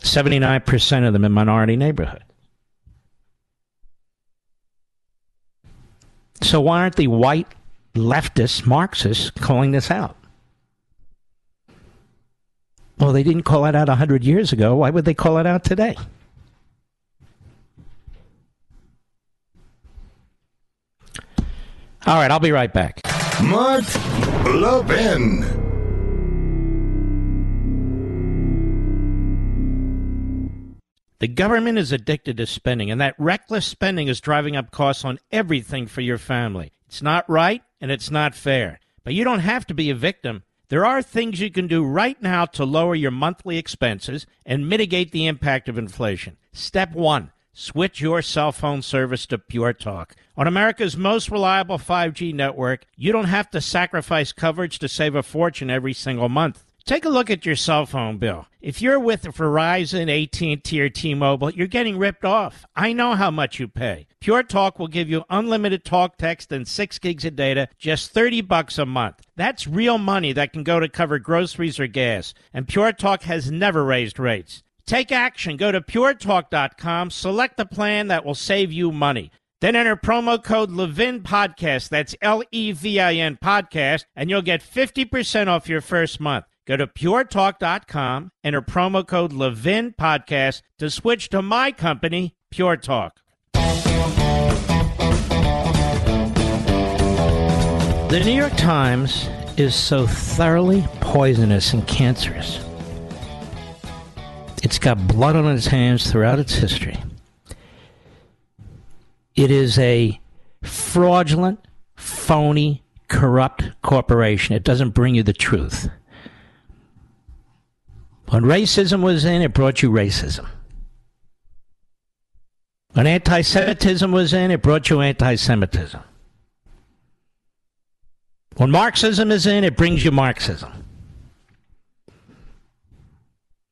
79% of them in minority neighborhoods. So why aren't the white leftist Marxists calling this out? Well, they didn't call it out 100 years ago. Why would they call it out today? All right, I'll be right back. Mark Levin. The government is addicted to spending, and that reckless spending is driving up costs on everything for your family. It's not right and it's not fair. But you don't have to be a victim. There are things you can do right now to lower your monthly expenses and mitigate the impact of inflation. Step one switch your cell phone service to Pure Talk. On America's most reliable 5G network, you don't have to sacrifice coverage to save a fortune every single month. Take a look at your cell phone bill. If you're with Verizon, AT&T, or T-Mobile, you're getting ripped off. I know how much you pay. Pure Talk will give you unlimited talk, text, and six gigs of data, just 30 bucks a month. That's real money that can go to cover groceries or gas. And Pure Talk has never raised rates. Take action. Go to puretalk.com, select the plan that will save you money. Then enter promo code Levin Podcast. That's L E V I N Podcast, and you'll get 50% off your first month. Go to puretalk.com, enter promo code Levin Podcast to switch to my company, Pure Talk. The New York Times is so thoroughly poisonous and cancerous. It's got blood on its hands throughout its history. It is a fraudulent, phony, corrupt corporation. It doesn't bring you the truth. When racism was in, it brought you racism. When anti Semitism was in, it brought you anti Semitism. When Marxism is in, it brings you Marxism.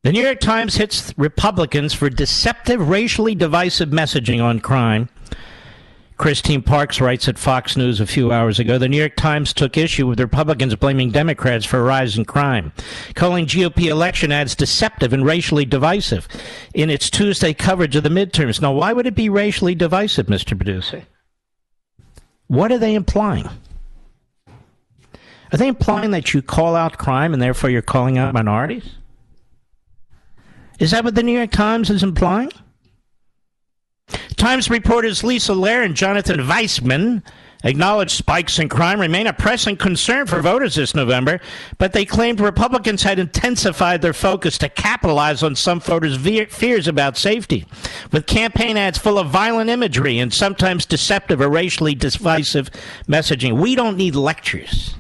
The New York Times hits Republicans for deceptive, racially divisive messaging on crime Kristine Parks writes at Fox News a few hours ago the New York Times took issue with Republicans blaming Democrats for a rise in crime, calling GOP election ads deceptive and racially divisive in its Tuesday coverage of the midterms. Now, why would it be racially divisive, Mr. Producer? What are they implying? Are they implying that you call out crime and therefore you're calling out minorities? Is that what the New York Times is implying? Times reporters Lisa Lerer and Jonathan Weisman acknowledged spikes in crime remain a pressing concern for voters this November, but they claimed Republicans had intensified their focus to capitalize on some voters' fears about safety, with campaign ads full of violent imagery and sometimes deceptive or racially divisive messaging. We don't need lectures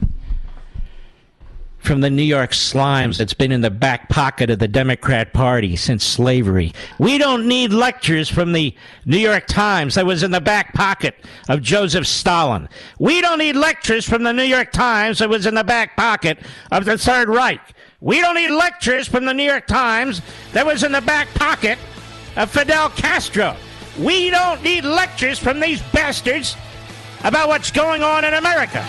from the New York slimes that's been in the back pocket of the Democrat Party since slavery. We don't need lectures from the New York Times that was in the back pocket of Joseph Stalin. We don't need lectures from the New York Times that was in the back pocket of the Third Reich. We don't need lectures from the New York Times that was in the back pocket of Fidel Castro. We don't need lectures from these bastards about what's going on in America.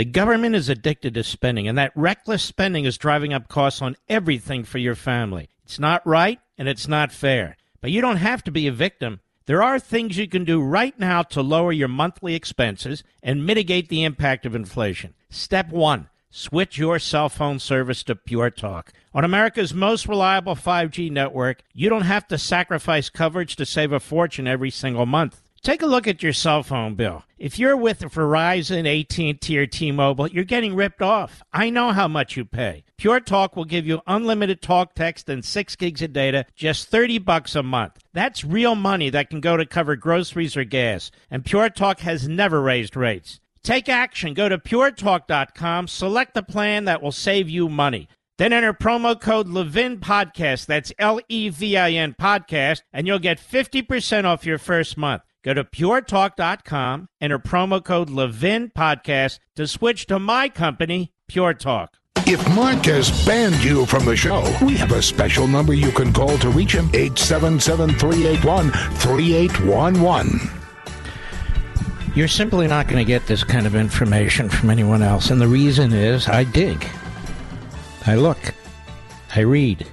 The government is addicted to spending, and that reckless spending is driving up costs on everything for your family. It's not right and it's not fair. But you don't have to be a victim. There are things you can do right now to lower your monthly expenses and mitigate the impact of inflation. Step one Switch your cell phone service to Pure Talk. On America's most reliable 5G network, you don't have to sacrifice coverage to save a fortune every single month. Take a look at your cell phone bill. If you're with Verizon, AT&T, or T-Mobile, you're getting ripped off. I know how much you pay. Pure Talk will give you unlimited talk, text, and six gigs of data, just 30 bucks a month. That's real money that can go to cover groceries or gas. And Pure Talk has never raised rates. Take action. Go to puretalk.com, select the plan that will save you money. Then enter promo code Levin Podcast. That's L E V I N Podcast, and you'll get 50% off your first month. Go to puretalk.com, enter promo code Levin Podcast to switch to my company, Pure Talk. If Mark has banned you from the show, we have a special number you can call to reach him 877 381 3811. You're simply not going to get this kind of information from anyone else. And the reason is I dig, I look, I read.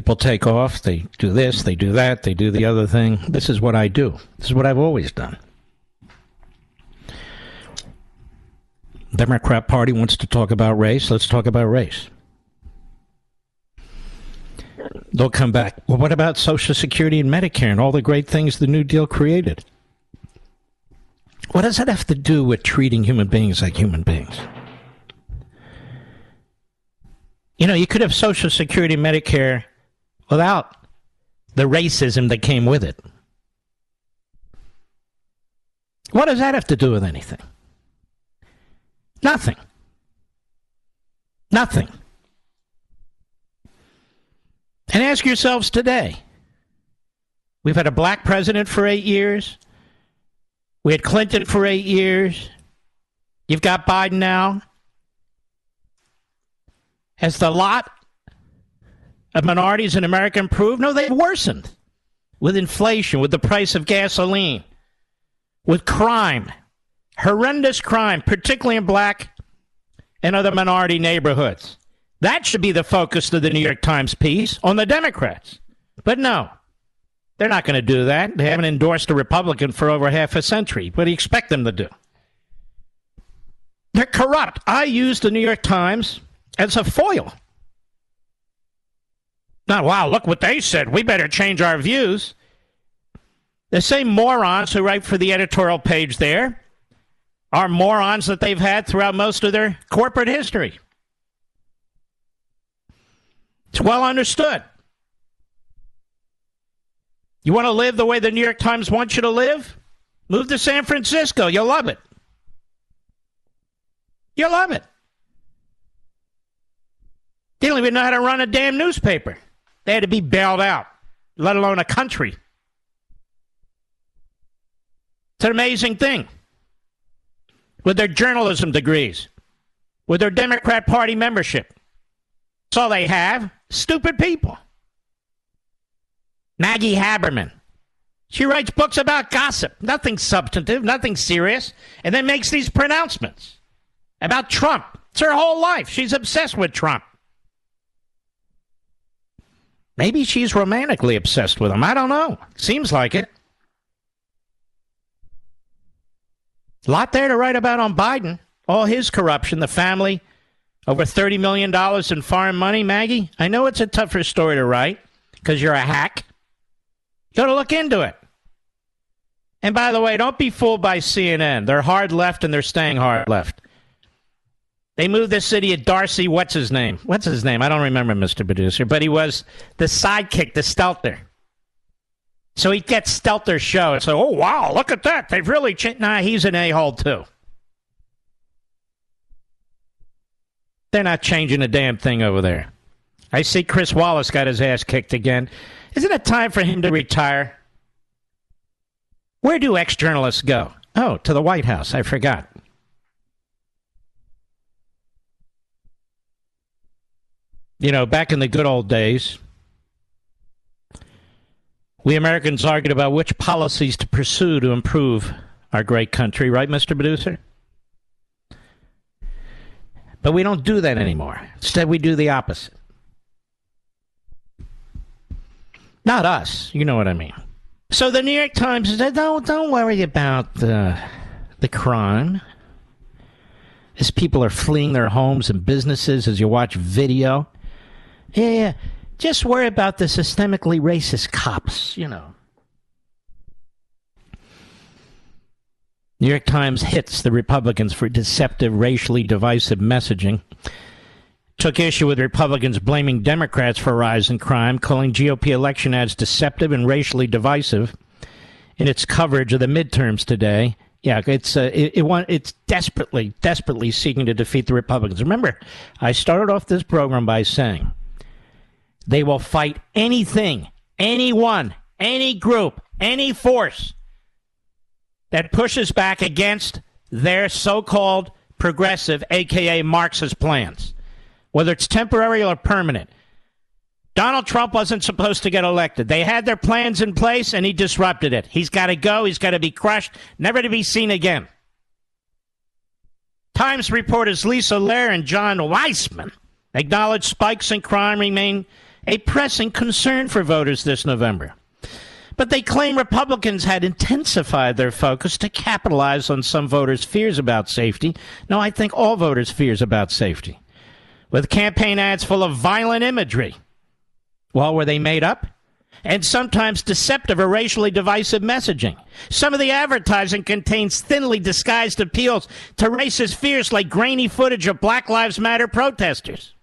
People take off, they do this, they do that, they do the other thing. This is what I do. This is what I've always done. Democrat Party wants to talk about race. Let's talk about race. They'll come back. Well, what about Social Security and Medicare and all the great things the New Deal created? What does that have to do with treating human beings like human beings? You know, you could have Social Security and Medicare without the racism that came with it. What does that have to do with anything? Nothing. Nothing. And ask yourselves today we've had a black president for eight years, we had Clinton for eight years, you've got Biden now. Has the lot of minorities in America improved? No, they've worsened with inflation, with the price of gasoline, with crime, horrendous crime, particularly in black and other minority neighborhoods. That should be the focus of the New York Times piece on the Democrats. But no, they're not going to do that. They haven't endorsed a Republican for over half a century. What do you expect them to do? They're corrupt. I use the New York Times as a foil. Now, wow, look what they said. We better change our views. The same morons who write for the editorial page there are morons that they've had throughout most of their corporate history. It's well understood. You want to live the way the New York Times wants you to live? Move to San Francisco. You'll love it. You'll love it. They don't even know how to run a damn newspaper. They had to be bailed out, let alone a country. It's an amazing thing. With their journalism degrees, with their Democrat Party membership. All they have. Stupid people. Maggie Haberman. She writes books about gossip, nothing substantive, nothing serious, and then makes these pronouncements about Trump. It's her whole life. She's obsessed with Trump. Maybe she's romantically obsessed with him. I don't know. Seems like it. A lot there to write about on Biden. All his corruption, the family, over $30 million in foreign money. Maggie, I know it's a tougher story to write because you're a hack. Go to look into it. And by the way, don't be fooled by CNN. They're hard left and they're staying hard left. They moved this city of Darcy. What's his name? What's his name? I don't remember, Mr. Producer, but he was the sidekick, the Stelter. So he gets Stelter's show so, oh, wow, look at that. They've really changed. Nah, he's an a hole, too. They're not changing a damn thing over there. I see Chris Wallace got his ass kicked again. Isn't it time for him to retire? Where do ex journalists go? Oh, to the White House. I forgot. You know, back in the good old days, we Americans argued about which policies to pursue to improve our great country, right, Mr. Producer? But we don't do that anymore. Instead, we do the opposite. Not us. You know what I mean. So the New York Times said, "Don't don't worry about the the crime. as people are fleeing their homes and businesses, as you watch video. Yeah, yeah. Just worry about the systemically racist cops, you know. New York Times hits the Republicans for deceptive, racially divisive messaging. Took issue with Republicans blaming Democrats for rise in crime, calling GOP election ads deceptive and racially divisive in its coverage of the midterms today. Yeah, it's uh, it, it want, it's desperately, desperately seeking to defeat the Republicans. Remember, I started off this program by saying they will fight anything, anyone, any group, any force that pushes back against their so-called progressive, aka Marxist plans, whether it's temporary or permanent. Donald Trump wasn't supposed to get elected. They had their plans in place and he disrupted it. He's got to go. He's got to be crushed, never to be seen again. Times reporters Lisa Lerer and John Weisman acknowledged spikes in crime remain a pressing concern for voters this November. But they claim Republicans had intensified their focus to capitalize on some voters' fears about safety. No, I think all voters' fears about safety. With campaign ads full of violent imagery well, were they made up? And sometimes deceptive or racially divisive messaging. Some of the advertising contains thinly disguised appeals to racist fears like grainy footage of Black Lives Matter protesters.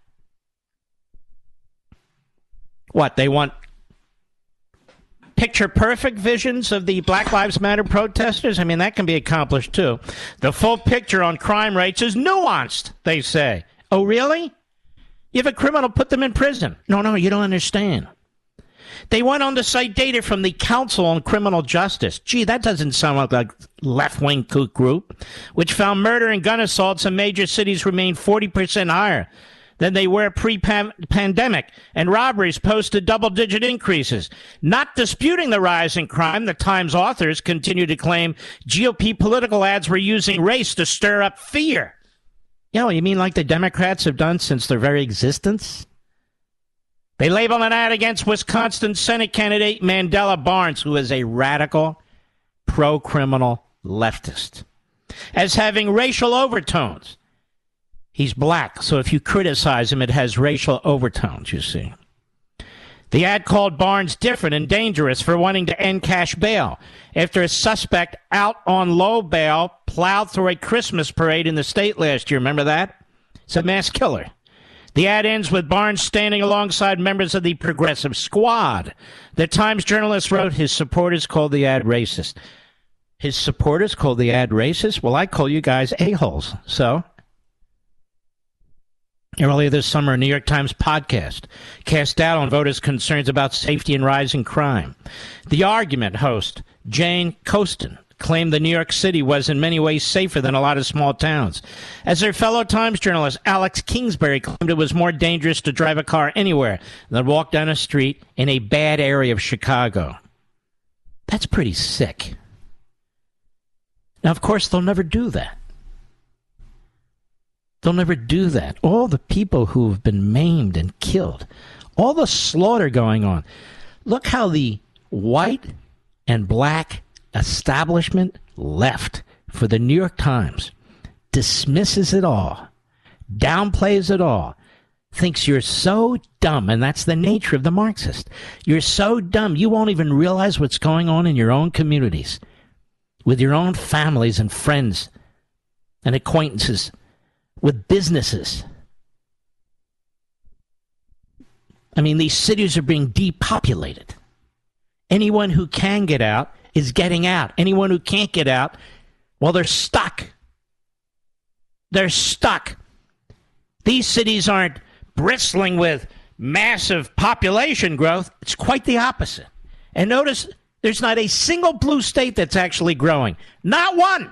What, they want picture perfect visions of the Black Lives Matter protesters? I mean, that can be accomplished too. The full picture on crime rates is nuanced, they say. Oh, really? You have a criminal, put them in prison. No, no, you don't understand. They went on to cite data from the Council on Criminal Justice. Gee, that doesn't sound like a left wing kook group, which found murder and gun assaults in major cities remain 40% higher than they were pre pandemic, and robberies posted double digit increases. Not disputing the rise in crime, the Times authors continue to claim GOP political ads were using race to stir up fear. You know, you mean like the Democrats have done since their very existence? They label an ad against Wisconsin Senate candidate Mandela Barnes, who is a radical, pro criminal leftist, as having racial overtones. He's black, so if you criticize him, it has racial overtones, you see. The ad called Barnes different and dangerous for wanting to end cash bail after a suspect out on low bail plowed through a Christmas parade in the state last year. Remember that? It's a mass killer. The ad ends with Barnes standing alongside members of the Progressive Squad. The Times journalist wrote his supporters called the ad racist. His supporters called the ad racist? Well, I call you guys a-holes. So, Earlier this summer, a New York Times podcast cast doubt on voters' concerns about safety and rising crime. The argument host, Jane Coaston, claimed that New York City was in many ways safer than a lot of small towns. As her fellow Times journalist, Alex Kingsbury, claimed it was more dangerous to drive a car anywhere than walk down a street in a bad area of Chicago. That's pretty sick. Now, of course, they'll never do that. They'll never do that. All the people who have been maimed and killed, all the slaughter going on. Look how the white and black establishment left for the New York Times dismisses it all, downplays it all, thinks you're so dumb, and that's the nature of the Marxist. You're so dumb, you won't even realize what's going on in your own communities, with your own families and friends and acquaintances with businesses. I mean, these cities are being depopulated. Anyone who can get out is getting out. Anyone who can't get out, well, they're stuck. They're stuck. These cities aren't bristling with massive population growth. It's quite the opposite. And notice there's not a single blue state that's actually growing. Not one.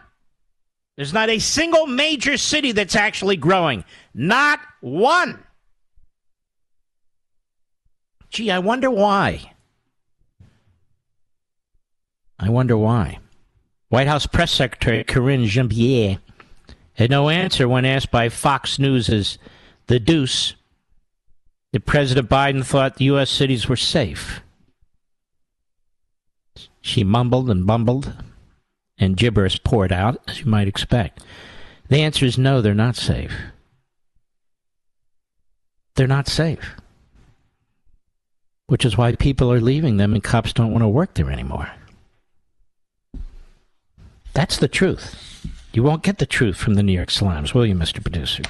There's not a single major city that's actually growing. Not one. Gee, I wonder why. I wonder why. White House Press Secretary Karine Jean had no answer when asked by Fox News' The Deuce if President Biden thought the U.S. cities were safe. She mumbled and bumbled and gibberish poured out, as you might expect. The answer is no, they're not safe. They're not safe. Which is why people are leaving them and cops don't want to work there anymore. That's the truth. You won't get the truth from the New York Slimes, will you, Mr. Producer?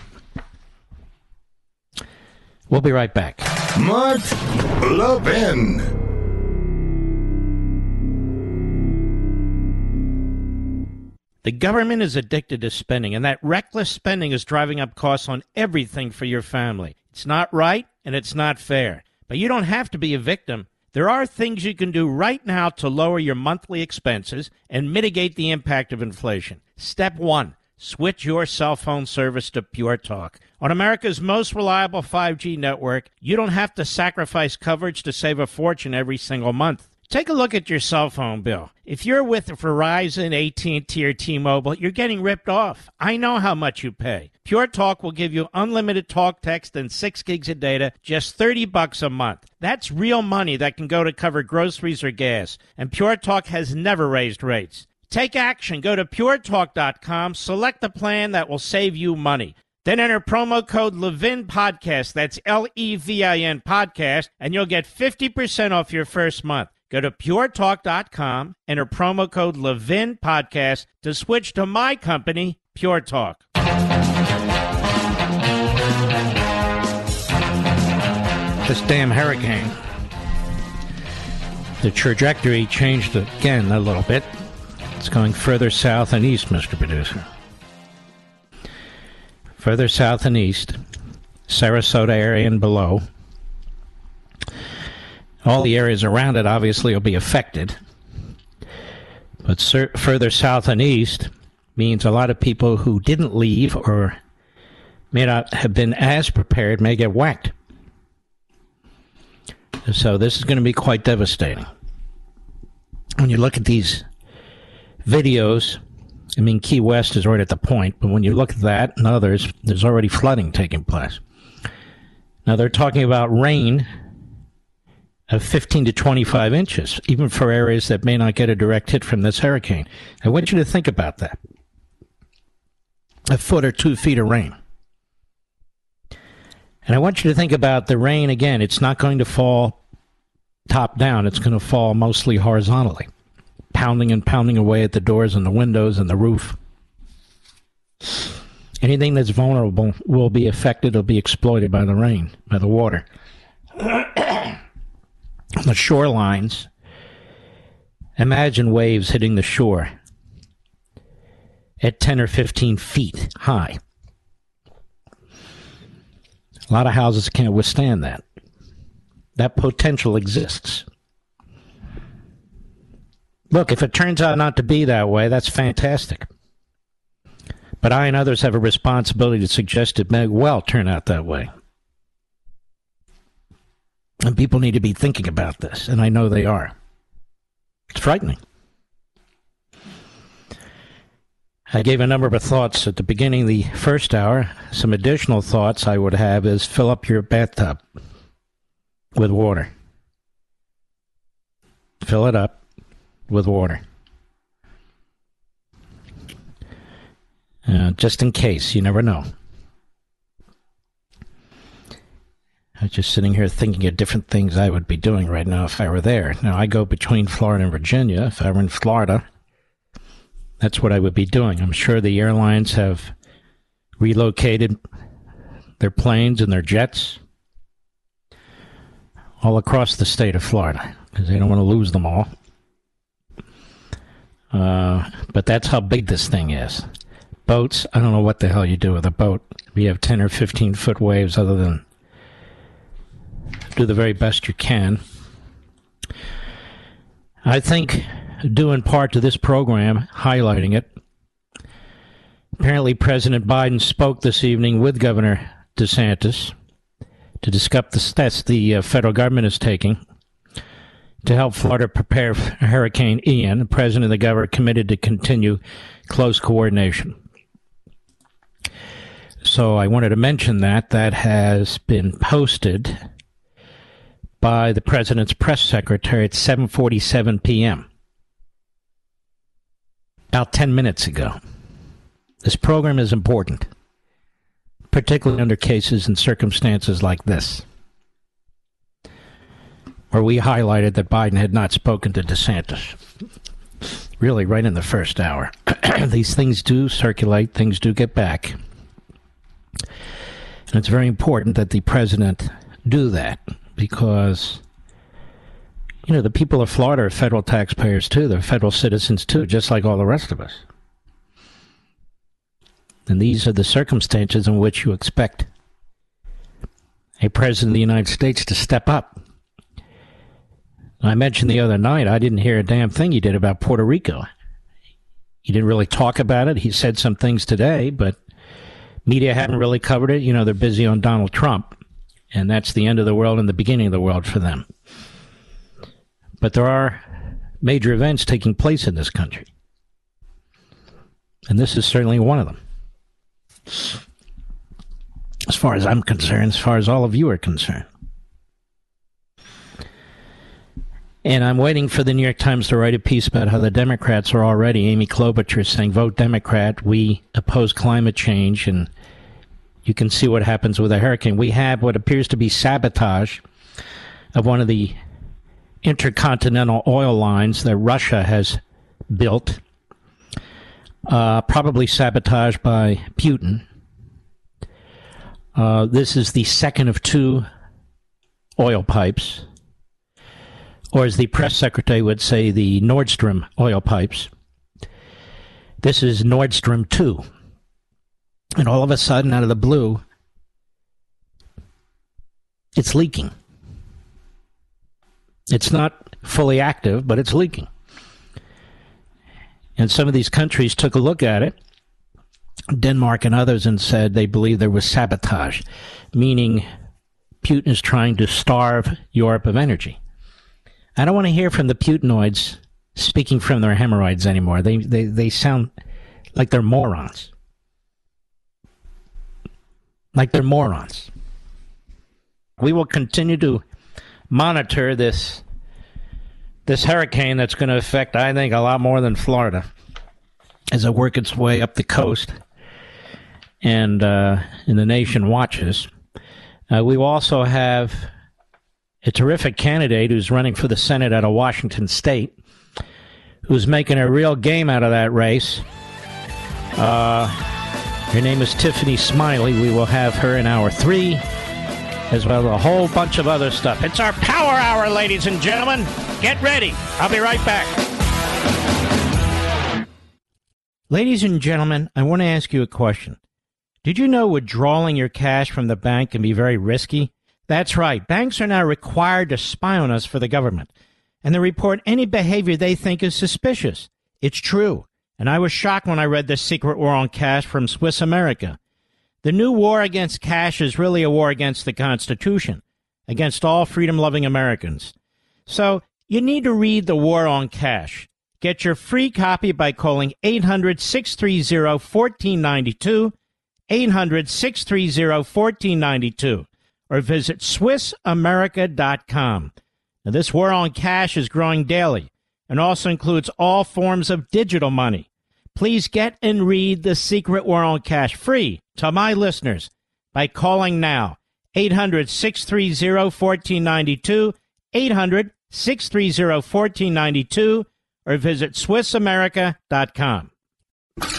We'll be right back. Mark Levin. The government is addicted to spending, and that reckless spending is driving up costs on everything for your family. It's not right and it's not fair. But you don't have to be a victim. There are things you can do right now to lower your monthly expenses and mitigate the impact of inflation. Step one switch your cell phone service to Pure Talk. On America's most reliable 5G network, you don't have to sacrifice coverage to save a fortune every single month. Take a look at your cell phone bill. If you're with Verizon, AT&T, or T-Mobile, you're getting ripped off. I know how much you pay. Pure Talk will give you unlimited talk, text, and six gigs of data, just 30 bucks a month. That's real money that can go to cover groceries or gas. And Pure Talk has never raised rates. Take action. Go to puretalk.com, select the plan that will save you money. Then enter promo code Levin Podcast. That's L E V I N Podcast, and you'll get 50% off your first month. Go to puretalk.com, enter promo code Levin Podcast to switch to my company, Pure Talk. This damn hurricane. The trajectory changed again a little bit. It's going further south and east, Mr. Producer. Further south and east, Sarasota area and below. All the areas around it obviously will be affected. But sur- further south and east means a lot of people who didn't leave or may not have been as prepared may get whacked. So this is going to be quite devastating. When you look at these videos, I mean, Key West is right at the point, but when you look at that and others, there's already flooding taking place. Now they're talking about rain of 15 to 25 inches, even for areas that may not get a direct hit from this hurricane. I want you to think about that. A foot or two feet of rain. And I want you to think about the rain again. It's not going to fall top down, it's going to fall mostly horizontally, pounding and pounding away at the doors and the windows and the roof. Anything that's vulnerable will be affected, will be exploited by the rain, by the water the shorelines. Imagine waves hitting the shore at 10 or 15 feet high. A lot of houses can't withstand that. That potential exists. Look, if it turns out not to be that way, that's fantastic. But I and others have a responsibility to suggest it may well turn out that way. And people need to be thinking about this, and I know they are. It's frightening. I gave a number of thoughts at the beginning of the first hour. Some additional thoughts I would have is fill up your bathtub with water. Fill it up with water. Uh, just in case, you never know. I was just sitting here thinking of different things I would be doing right now if I were there. Now, I go between Florida and Virginia. If I were in Florida, that's what I would be doing. I'm sure the airlines have relocated their planes and their jets all across the state of Florida because they don't want to lose them all. Uh, but that's how big this thing is. Boats, I don't know what the hell you do with a boat. We have 10 or 15 foot waves other than do the very best you can. I think, due in part to this program highlighting it, apparently President Biden spoke this evening with Governor DeSantis to discuss the steps the uh, federal government is taking to help Florida prepare for Hurricane Ian. The president and the governor committed to continue close coordination. So I wanted to mention that. That has been posted by the president's press secretary at 7:47 p.m. About 10 minutes ago. This program is important, particularly under cases and circumstances like this, where we highlighted that Biden had not spoken to DeSantis. Really, right in the first hour. These things do circulate, things do get back. And it's very important that the president do that because, you know, the people of Florida are federal taxpayers too. They're federal citizens too, just like all the rest of us. And these are the circumstances in which you expect a president of the United States to step up. I mentioned the other night, I didn't hear a damn thing he did about Puerto Rico. He didn't really talk about it. He said some things today, but media hadn't really covered it. You know, they're busy on Donald Trump, and that's the end of the world and the beginning of the world for them. But there are major events taking place in this country. And this is certainly one of them as far as I'm concerned, as far as all of you are concerned. And I'm waiting for the New York Times to write a piece about how the Democrats are already, Amy Klobuchar saying, vote Democrat, we oppose climate change, and you can see what happens with a hurricane. We have what appears to be sabotage of one of the intercontinental oil lines that Russia has built uh, probably sabotaged by Putin. Uh, this is the second of two oil pipes, or as the press secretary would say, the Nord Stream oil pipes. This is Nord Stream 2. And all of a sudden, out of the blue, it's leaking. It's not fully active, but it's leaking. And some of these countries took a look at it, Denmark and others, and said they believe there was sabotage, meaning Putin is trying to starve Europe of energy. I don't want to hear from the Putinoids speaking from their hemorrhoids anymore. They, they, they sound like they're morons. Like they're morons. We will continue to monitor this this hurricane that's going to affect, I think, a lot more than Florida as it works its way up the coast and uh, in the nation watches. Uh, we also have a terrific candidate who's running for the Senate out of Washington State, who's making a real game out of that race. Uh, her name is Tiffany Smiley. We will have her in hour three as well as a whole bunch of other stuff. It's our power hour, ladies and gentlemen. Get ready. I'll be right back. Ladies and gentlemen, I want to ask you a question. Did you know withdrawing your cash from the bank can be very risky? That's right. Banks are now required to spy on us for the government, and they report any behavior they think is suspicious. It's true. And I was shocked when I read The Secret War on Cash from Swiss America. The new war against cash is really a war against the Constitution, against all freedom loving Americans. So you need to read The War on Cash. Get your free copy by calling 800 630 1492, 800 630 1492, or visit SwissAmerica.com. Now, this war on cash is growing daily and also includes all forms of digital money. Please get and read The Secret on Cash free to my listeners by calling now 800 630 1492, 800 630 1492, or visit SwissAmerica.com.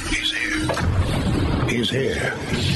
He's here. He's here.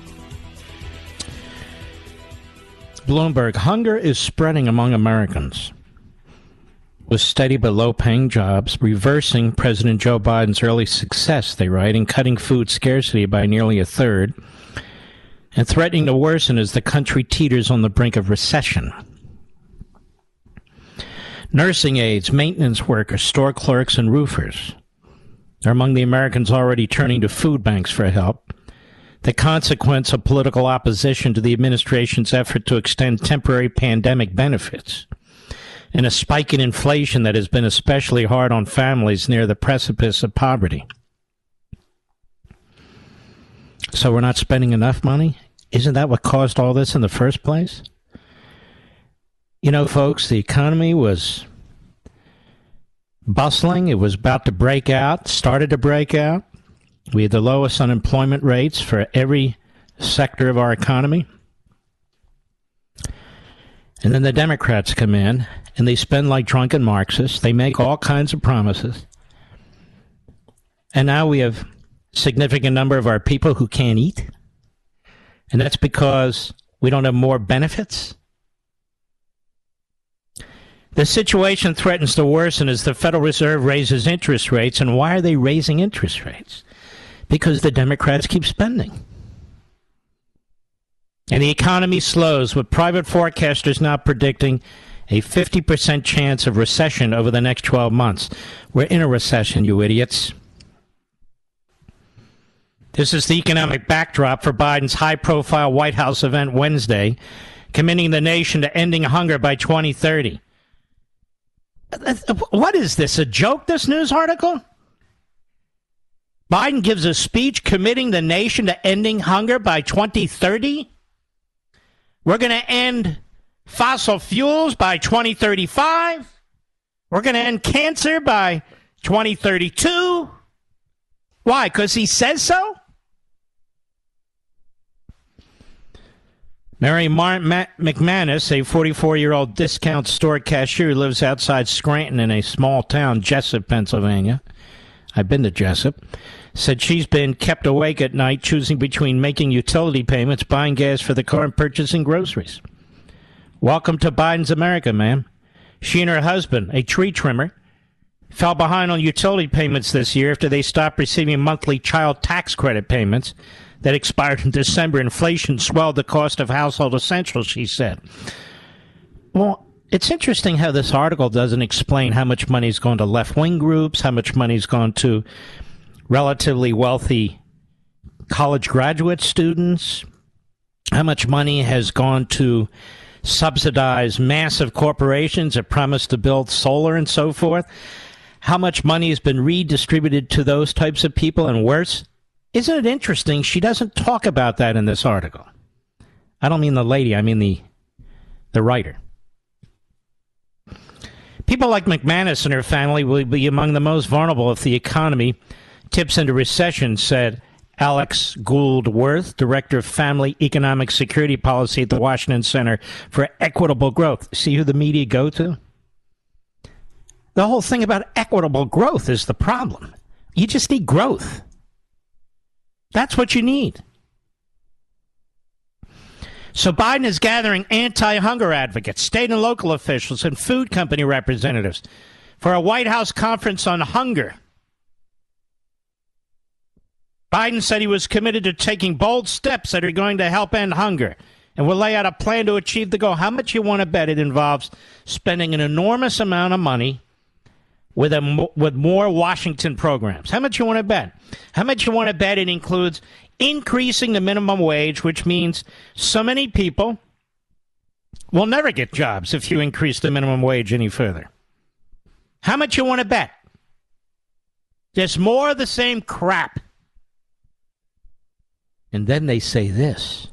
Bloomberg, hunger is spreading among Americans. With steady but low paying jobs, reversing President Joe Biden's early success, they write, in cutting food scarcity by nearly a third, and threatening to worsen as the country teeters on the brink of recession. Nursing aides, maintenance workers, store clerks, and roofers are among the Americans already turning to food banks for help. The consequence of political opposition to the administration's effort to extend temporary pandemic benefits, and a spike in inflation that has been especially hard on families near the precipice of poverty. So we're not spending enough money? Isn't that what caused all this in the first place? You know, folks, the economy was bustling. It was about to break out, started to break out. We had the lowest unemployment rates for every sector of our economy. And then the Democrats come in and they spend like drunken Marxists. They make all kinds of promises. And now we have significant number of our people who can't eat. And that's because we don't have more benefits. The situation threatens to worsen as the Federal Reserve raises interest rates. And why are they raising interest rates? Because the Democrats keep spending. And the economy slows, with private forecasters now predicting a 50% chance of recession over the next 12 months. We're in a recession, you idiots. This is the economic backdrop for Biden's high profile White House event Wednesday, committing the nation to ending hunger by 2030. Uh, uh, what is this? A joke, this news article? Biden gives a speech committing the nation to ending hunger by 2030. We're going to end fossil fuels by 2035. We're going to end cancer by 2032. Why? Because he says so? Mary Martin McManus, a 44 year old discount store cashier who lives outside Scranton in a small town, Jessup, Pennsylvania. I've been to Jessup. Said she's been kept awake at night choosing between making utility payments, buying gas for the car, and purchasing groceries. Welcome to Biden's America, ma'am. She and her husband, a tree trimmer, fell behind on utility payments this year after they stopped receiving monthly child tax credit payments that expired in December. Inflation swelled the cost of household essentials, she said. Well, it's interesting how this article doesn't explain how much money's gone to left wing groups, how much money's gone to relatively wealthy college graduate students, how much money has gone to subsidize massive corporations that promise to build solar and so forth, how much money has been redistributed to those types of people, and worse, isn't it interesting? She doesn't talk about that in this article. I don't mean the lady, I mean the the writer. People like McManus and her family will be among the most vulnerable if the economy tips into recession, said Alix Gould-Werth, Director of Family Economic Security Policy at the Washington Center for Equitable Growth. See who the media go to? The whole thing about equitable growth is the problem. You just need growth. That's what you need. So Biden is gathering anti hunger advocates, state and local officials, and food company representatives for a White House conference on hunger. Biden said he was committed to taking bold steps that are going to help end hunger and will lay out a plan to achieve the goal. How much you want to bet it involves spending an enormous amount of money with a with more Washington programs. How much you want to bet? How much you want to bet it includes increasing the minimum wage, which means so many people will never get jobs if you increase the minimum wage any further. How much you want to bet? Just more of the same crap. And then they say this.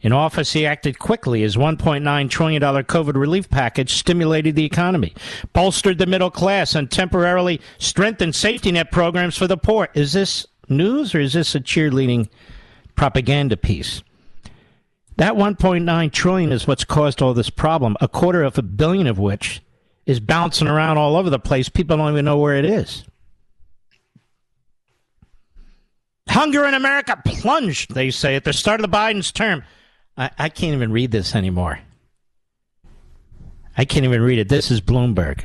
In office, he acted quickly. His $1.9 trillion COVID relief package stimulated the economy, bolstered the middle class, and temporarily strengthened safety net programs for the poor. Is this news or is this a cheerleading propaganda piece? That 1.9 trillion is what's caused all this problem, a quarter of a billion of which is bouncing around all over the place. People don't even know where it is. Hunger in America plunged, they say, at the start of the Biden's term. I, I can't even read this anymore. I can't even read it. This is Bloomberg.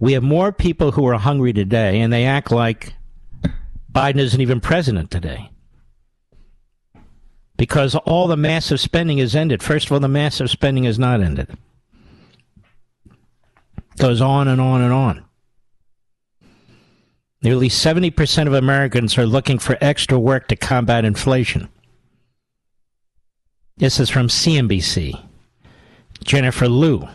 We have more people who are hungry today, and they act like Biden isn't even president today. Because all the massive spending is ended. First of all, the massive spending is not ended. Goes on and on and on. Nearly 70% of Americans are looking for extra work to combat inflation. This is from CNBC. Jennifer Liu.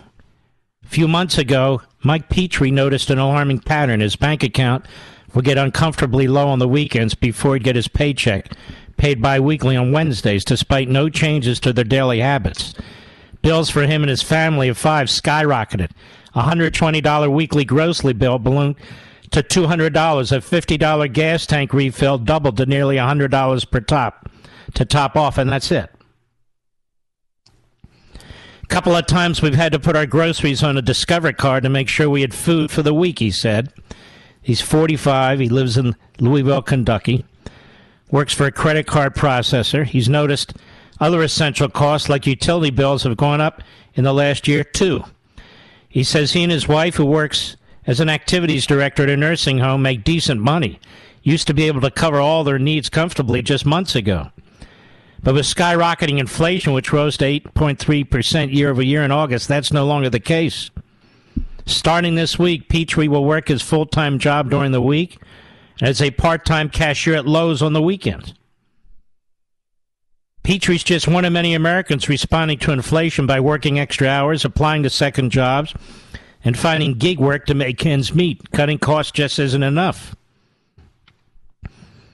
A few months ago, Mike Petrie noticed an alarming pattern. His bank account would get uncomfortably low on the weekends before he'd get his paycheck, paid biweekly on Wednesdays, despite no changes to their daily habits. Bills for him and his family of five skyrocketed. A $120 weekly grocery bill ballooned to $200. A $50 gas tank refill doubled to nearly $100 per top to top off, and that's it. A couple of times we've had to put our groceries on a Discover card to make sure we had food for the week, he said. He's 45. He lives in Louisville, Kentucky. Works for a credit card processor. He's noticed other essential costs like utility bills have gone up in the last year, too. He says he and his wife, who works as an activities director at a nursing home, make decent money. Used to be able to cover all their needs comfortably just months ago. But with skyrocketing inflation, which rose to 8.3% year over year in August, that's no longer the case. Starting this week, Petrie will work his full time job during the week as a part time cashier at Lowe's on the weekends. Petrie's just one of many Americans responding to inflation by working extra hours, applying to second jobs, and finding gig work to make ends meet. Cutting costs just isn't enough.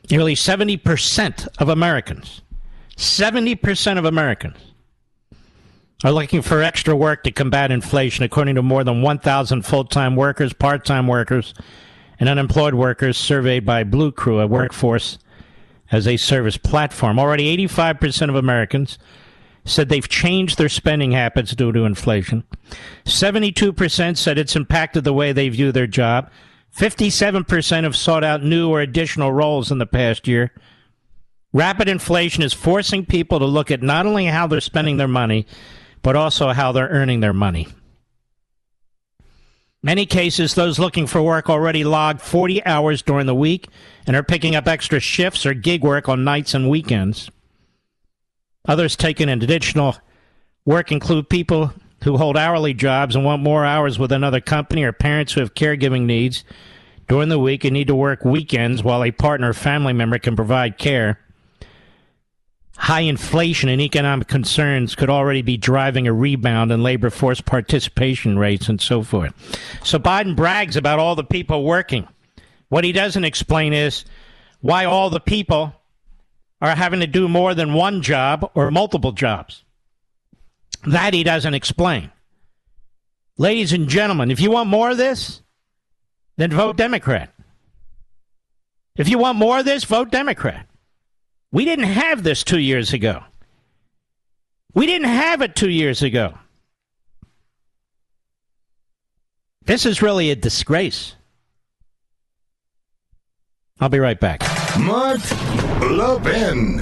Nearly 70% of Americans, 70% of Americans are looking for extra work to combat inflation, according to more than 1,000 full time workers, part time workers, and unemployed workers surveyed by Bluecrew, a workforce as a service platform. Already 85% of Americans said they've changed their spending habits due to inflation. 72% said it's impacted the way they view their job. 57% have sought out new or additional roles in the past year. Rapid inflation is forcing people to look at not only how they're spending their money, but also how they're earning their money. Many cases, those looking for work already log 40 hours during the week and are picking up extra shifts or gig work on nights and weekends. Others taking an additional work include people who hold hourly jobs and want more hours with another company or parents who have caregiving needs during the week and need to work weekends while a partner or family member can provide care. High inflation and economic concerns could already be driving a rebound in labor force participation rates and so forth. So Biden brags about all the people working. What he doesn't explain is why all the people are having to do more than one job or multiple jobs. That he doesn't explain. Ladies and gentlemen, if you want more of this, then vote Democrat. If you want more of this, vote Democrat. We didn't have this two years ago. We didn't have it two years ago. This is really a disgrace. I'll be right back. Mark Levin.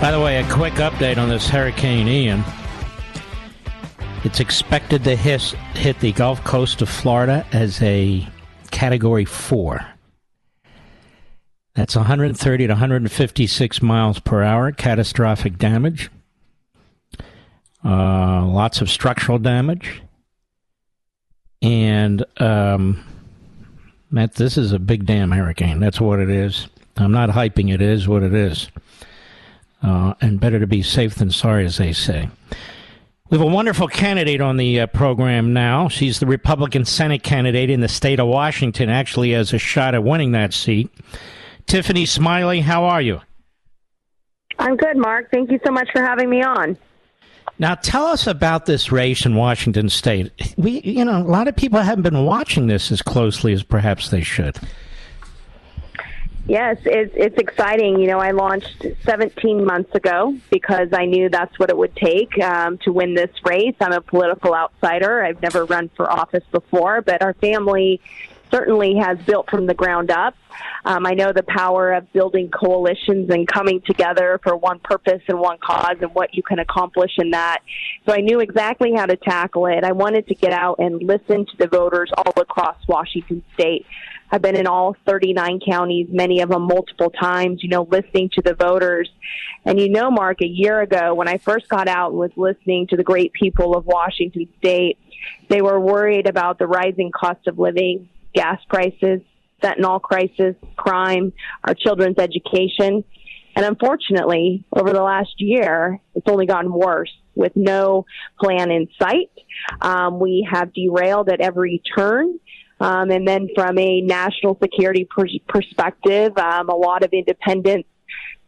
By the way, a quick update on this Hurricane Ian. It's expected to hit, hit the Gulf Coast of Florida as a Category 4. That's 130 to 156 miles per hour, catastrophic damage. Uh, lots of structural damage. And um, Matt, this is a big damn hurricane. That's what it is. I'm not hyping it, it is what it is uh, and better to be safe than sorry, as they say. We have a wonderful candidate on the uh, program now. She's the Republican Senate candidate in the state of Washington, actually has a shot at winning that seat. Tiffany Smiley, how are you? I'm good, Mark. Thank you so much for having me on. Now, tell us about this race in Washington State. We, you know, a lot of people haven't been watching this as closely as perhaps they should. Yes, it's, it's exciting. You know, I launched 17 months ago because I knew that's what it would take um, to win this race. I'm a political outsider. I've never run for office before, but our family certainly has built from the ground up. Um, I know the power of building coalitions and coming together for one purpose and one cause and what you can accomplish in that. So I knew exactly how to tackle it. I wanted to get out and listen to the voters all across Washington state. I've been in all 39 counties, many of them multiple times, you know, listening to the voters. And you know, Mark, a year ago when I first got out and was listening to the great people of Washington state, they were worried about the rising cost of living, gas prices, fentanyl crisis, crime, our children's education. And unfortunately, over the last year, it's only gotten worse with no plan in sight. Um, we have derailed at every turn. Um, and then from a national security per- perspective, um, a lot of independents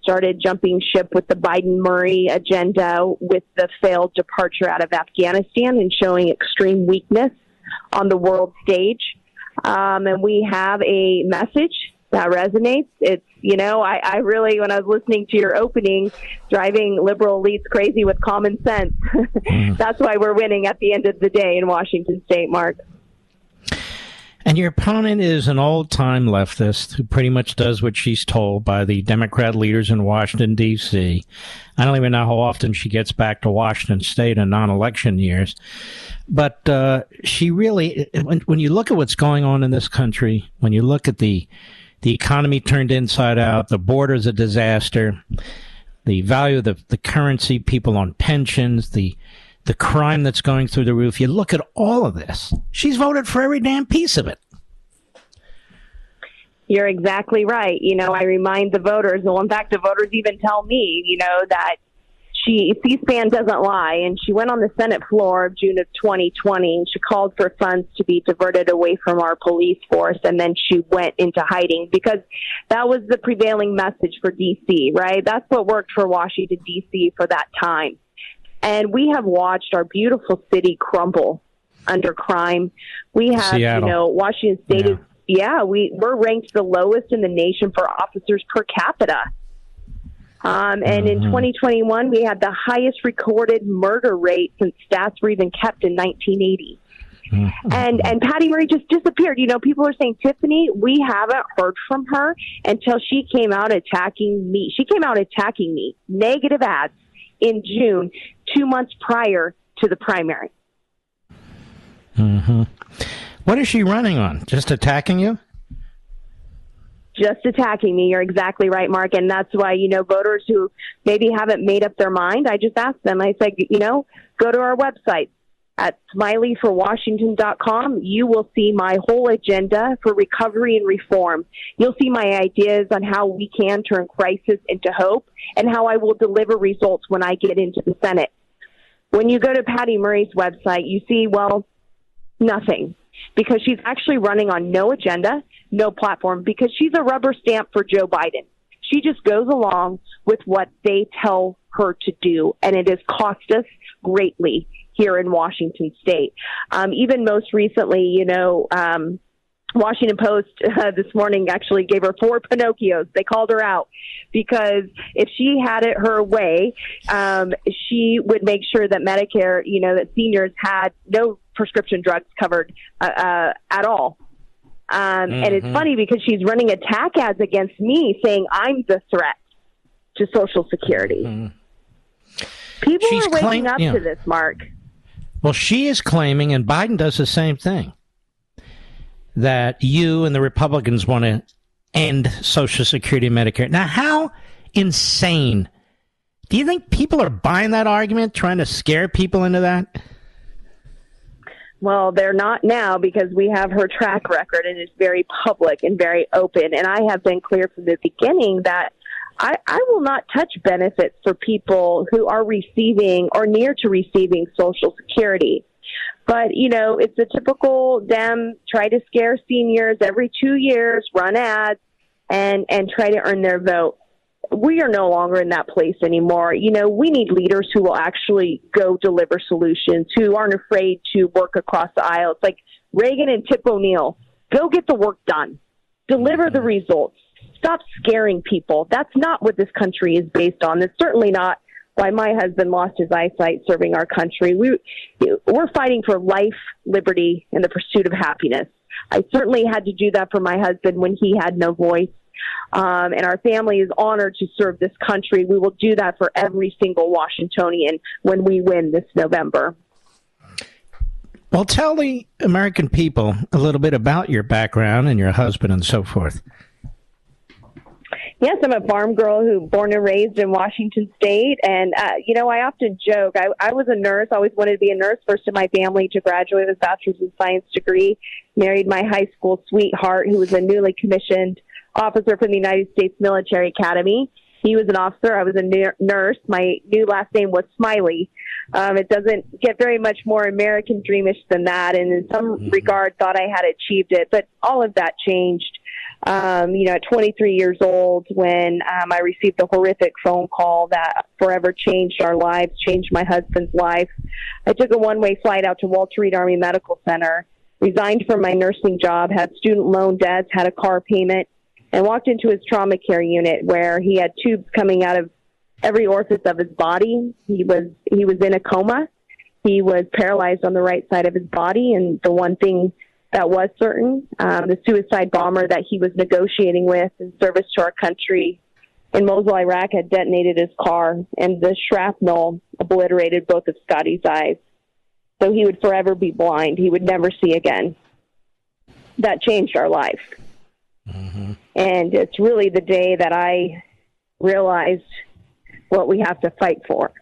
started jumping ship with the Biden Murray agenda with the failed departure out of Afghanistan and showing extreme weakness on the world stage. Um, and we have a message that resonates. It's, you know, I, I really, when I was listening to your opening, driving liberal elites crazy with common sense, mm. that's why we're winning at the end of the day in Washington state, Mark. And your opponent is an old time leftist who pretty much does what she's told by the Democrat leaders in Washington, D.C. I don't even know how often she gets back to Washington state in non election years. But uh, she really, when, when you look at what's going on in this country, when you look at the, the economy turned inside out, the border's a disaster, the value of the, the currency, people on pensions, the the crime that's going through the roof. You look at all of this. She's voted for every damn piece of it. You're exactly right. You know, I remind the voters, well, in fact, the voters even tell me, you know, that she, C-SPAN doesn't lie, and she went on the Senate floor of June of 2020, and she called for funds to be diverted away from our police force, and then she went into hiding because that was the prevailing message for D.C., right? That's what worked for Washington, D.C. for that time. And we have watched our beautiful city crumble under crime. We have, Seattle. you know, Washington State yeah. is, yeah, we, we're ranked the lowest in the nation for officers per capita. Um, and mm-hmm. in 2021, we had the highest recorded murder rate since stats were even kept in 1980. Mm-hmm. And and Patty Murray just disappeared. You know, people are saying Tiffany, we haven't heard from her until she came out attacking me. She came out attacking me, negative ads in June, two months prior to the primary. Mm-hmm. What is she running on? Just attacking you? Just attacking me. You're exactly right, Mark. And that's why, you know, voters who maybe haven't made up their mind, I just ask them, I say, you know, go to our website, at smileyforwashington.com, you will see my whole agenda for recovery and reform. You'll see my ideas on how we can turn crisis into hope and how I will deliver results when I get into the Senate. When you go to Patty Murray's website, you see, well, nothing because she's actually running on no agenda, no platform because she's a rubber stamp for Joe Biden. She just goes along with what they tell her to do, and it has cost us greatly here in Washington state. Um, even most recently, you know, um, Washington Post uh, this morning actually gave her four Pinocchios. They called her out because if she had it her way, um, she would make sure that Medicare, you know, that seniors had no prescription drugs covered uh, uh, at all. Um, mm-hmm. And it's mm-hmm. funny because she's running attack ads against me, saying I'm the threat to Social Security. Mm-hmm. People she's are waking claim- up yeah. to this, Mark. Well, she is claiming, and Biden does the same thing, that you and the Republicans want to end Social Security and Medicare. Now, how insane do you think people are buying that argument, trying to scare people into that? Well, they're not now because we have her track record and it's very public and very open. And I have been clear from the beginning that I, I will not touch benefits for people who are receiving or near to receiving Social Security. But, you know, it's a typical Dem try to scare seniors every two years, run ads, and, and try to earn their vote. We are no longer in that place anymore. You know, we need leaders who will actually go deliver solutions, who aren't afraid to work across the aisle. It's like Reagan and Tip O'Neill. Go get the work done. Deliver the results stop scaring people. That's not what this country is based on. It's certainly not why my husband lost his eyesight serving our country. We, we're fighting for life, liberty, and the pursuit of happiness. I certainly had to do that for my husband when he had no voice. Um, and our family is honored to serve this country. We will do that for every single Washingtonian when we win this November. Well, tell the American people a little bit about your background and your husband and so forth. Yes, I'm a farm girl who born and raised in Washington State, and uh, you know I often joke. I, I was a nurse. Always wanted to be a nurse. First in my family to graduate with a bachelor's in science degree. Married my high school sweetheart, who was a newly commissioned officer from the United States Military Academy. He was an officer. I was a nurse. My new last name was Smiley. Um, it doesn't get very much more American dreamish than that, and in some mm-hmm. regard, thought I had achieved it. But all of that changed. Um, you know, at 23 years old, when um, I received the horrific phone call that forever changed our lives, changed my husband's life. I took a one-way flight out to Walter Reed Army Medical Center, resigned from my nursing job, had student loan debts, had a car payment, and walked into his trauma care unit where he had tubes coming out of every orifice of his body. He was he was in a coma. He was paralyzed on the right side of his body, and the one thing that was certain, um, the suicide bomber that he was negotiating with in service to our country in Mosul, Iraq, had detonated his car, and the shrapnel obliterated both of Scotty's eyes. So he would forever be blind. He would never see again. That changed our life. Mm-hmm. And it's really the day that I realized what we have to fight for.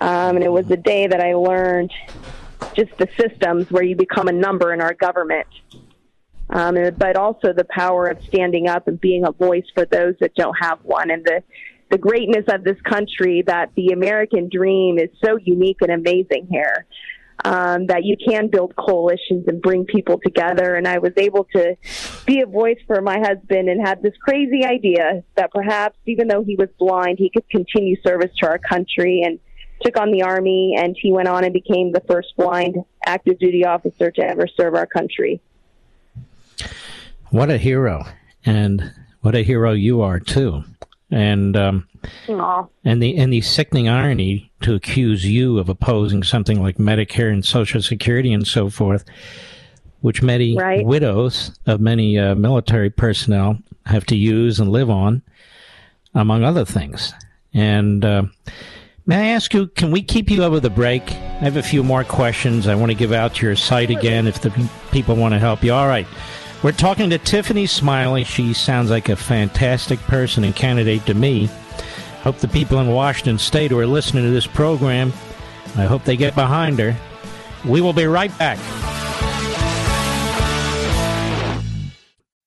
Um, and it was the day that I learned just the systems where you become a number in our government, um, but also the power of standing up and being a voice for those that don't have one, and the the greatness of this country that the American dream is so unique and amazing here. Um, that you can build coalitions and bring people together. And I was able to be a voice for my husband and had this crazy idea that perhaps, even though he was blind, he could continue service to our country and took on the Army, and he went on and became the first blind active duty officer to ever serve our country. What a hero. And what a hero you are, too and um, and the and the sickening irony to accuse you of opposing something like Medicare and Social Security and so forth, which many right. widows of many uh, military personnel have to use and live on, among other things. And uh, may I ask you, can we keep you over the break? I have a few more questions. I want to give out your site again if the people want to help you. All right. We're talking to Tiffany Smiley. She sounds like a fantastic person and candidate to me. Hope the people in Washington State who are listening to this program, I hope they get behind her. We will be right back.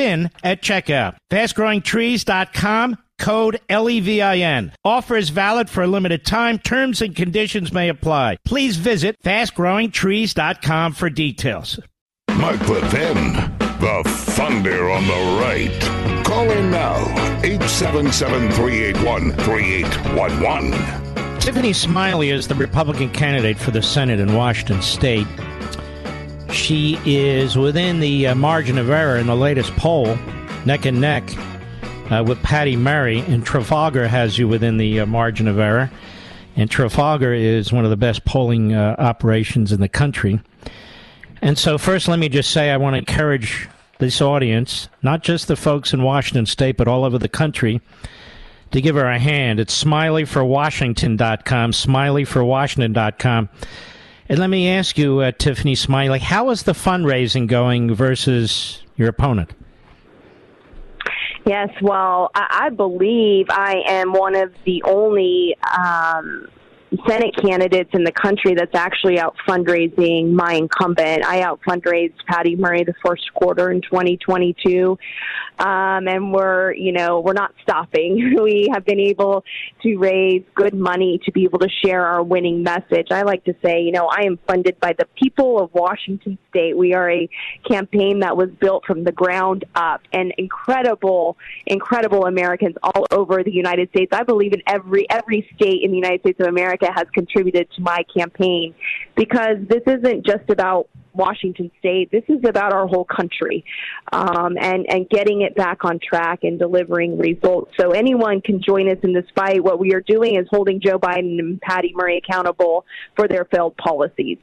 LEVIN at checkout. FastGrowingTrees.com code LEVIN. Offer is valid for a limited time. Terms and conditions may apply. Please visit fastgrowingtrees.com for details. Mark Levin, the thunder on the right. Call in now, 877 381 3811. Tiffany Smiley is the Republican candidate for the Senate in Washington State. She is within the uh, margin of error in the latest poll, neck and neck uh, with Patty Murray, and Trafalgar has you within the uh, margin of error. And Trafalgar is one of the best polling uh, operations in the country. And so, first, let me just say I want to encourage this audience, not just the folks in Washington State, but all over the country, to give her a hand. It's smileyforwashington.com, smileyforwashington.com. And let me ask you, uh, Tiffany Smiley, how is the fundraising going versus your opponent? Yes, well, I, I believe I am one of the only um, Senate candidates in the country that's actually out fundraising my incumbent. I out fundraised Patty Murray the first quarter in 2022. Um, and we're, you know, we're not stopping. we have been able to raise good money to be able to share our winning message. I like to say, you know, I am funded by the people of Washington State. We are a campaign that was built from the ground up and incredible, incredible Americans all over the United States. I believe in every, every state in the United States of America has contributed to my campaign because this isn't just about Washington State. This is about our whole country, um, and and getting it back on track and delivering results. So anyone can join us in this fight. What we are doing is holding Joe Biden and Patty Murray accountable for their failed policies.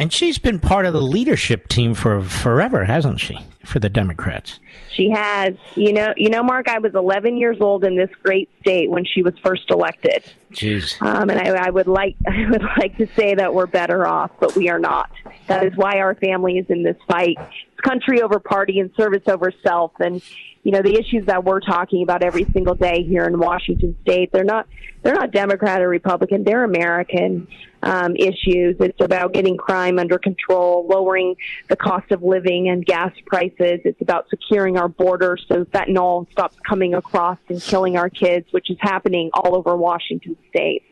And she's been part of the leadership team for forever, hasn't she, for the Democrats? She has. You know, you know, Mark. I was 11 years old in this great state when she was first elected. Jeez. Um, and I, I would like, I would like to say that we're better off, but we are not. That is why our family is in this fight. It's country over party and service over self. And you know, the issues that we're talking about every single day here in Washington State, they're not they're not Democrat or Republican. They're American um, issues. It's about getting crime under control, lowering the cost of living and gas prices. It's about securing our border so fentanyl stops coming across and killing our kids, which is happening all over Washington State.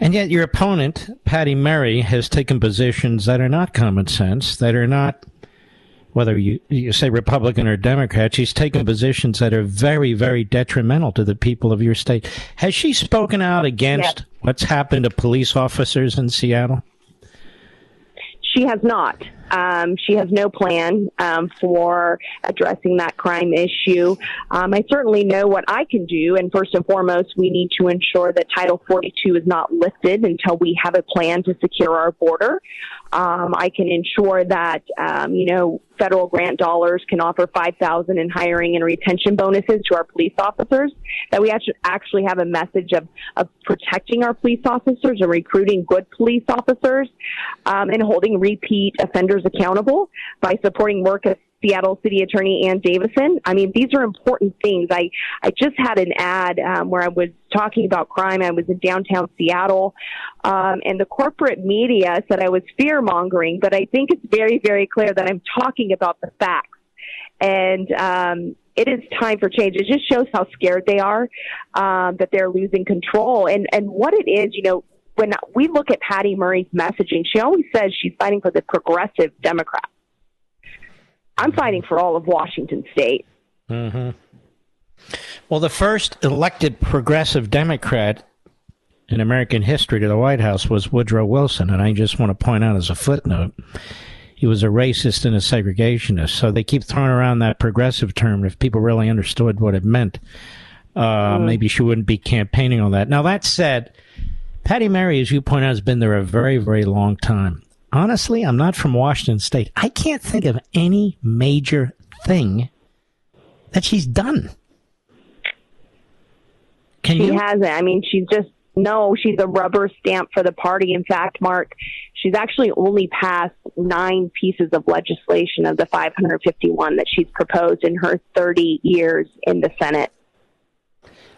And yet, your opponent, Patty Murray, has taken positions that are not common sense, that are not whether you, you say Republican or Democrat, she's taken positions that are very, very detrimental to the people of your state. Has she spoken out against what's happened to police officers in Seattle? She has not. Um, she has no plan um, for addressing that crime issue. Um, I certainly know what I can do, and first and foremost, we need to ensure that Title 42 is not lifted until we have a plan to secure our border. Um, I can ensure that um, you know federal grant dollars can offer five thousand in hiring and retention bonuses to our police officers. That we actually have a message of of protecting our police officers and recruiting good police officers, um, and holding repeat offenders accountable by supporting work Seattle City Attorney Ann Davison. I mean, these are important things. I, I just had an ad um, where I was talking about crime. I was in downtown Seattle, um, and the corporate media said I was fear mongering, but I think it's very, very clear that I'm talking about the facts. And um, it is time for change. It just shows how scared they are, um, that they're losing control. And, and what it is, you know, when we look at Patty Murray's messaging, she always says she's fighting for the progressive Democrats. I'm fighting for all of Washington State. Mm-hmm. Well, the first elected progressive Democrat in American history to the White House was Woodrow Wilson, and I just want to point out as a footnote, he was a racist and a segregationist. So they keep throwing around that progressive term. If people really understood what it meant, uh, mm. maybe she wouldn't be campaigning on that. Now that said, Patty Murray, as you point out, has been there a very, very long time honestly, I'm not from Washington State. I can't think of any major thing that she's done. Can she you? hasn't. I mean, she's just no. She's a rubber stamp for the party. In fact, Mark, she's actually only passed nine pieces of legislation of the 551 that she's proposed in her 30 years in the Senate.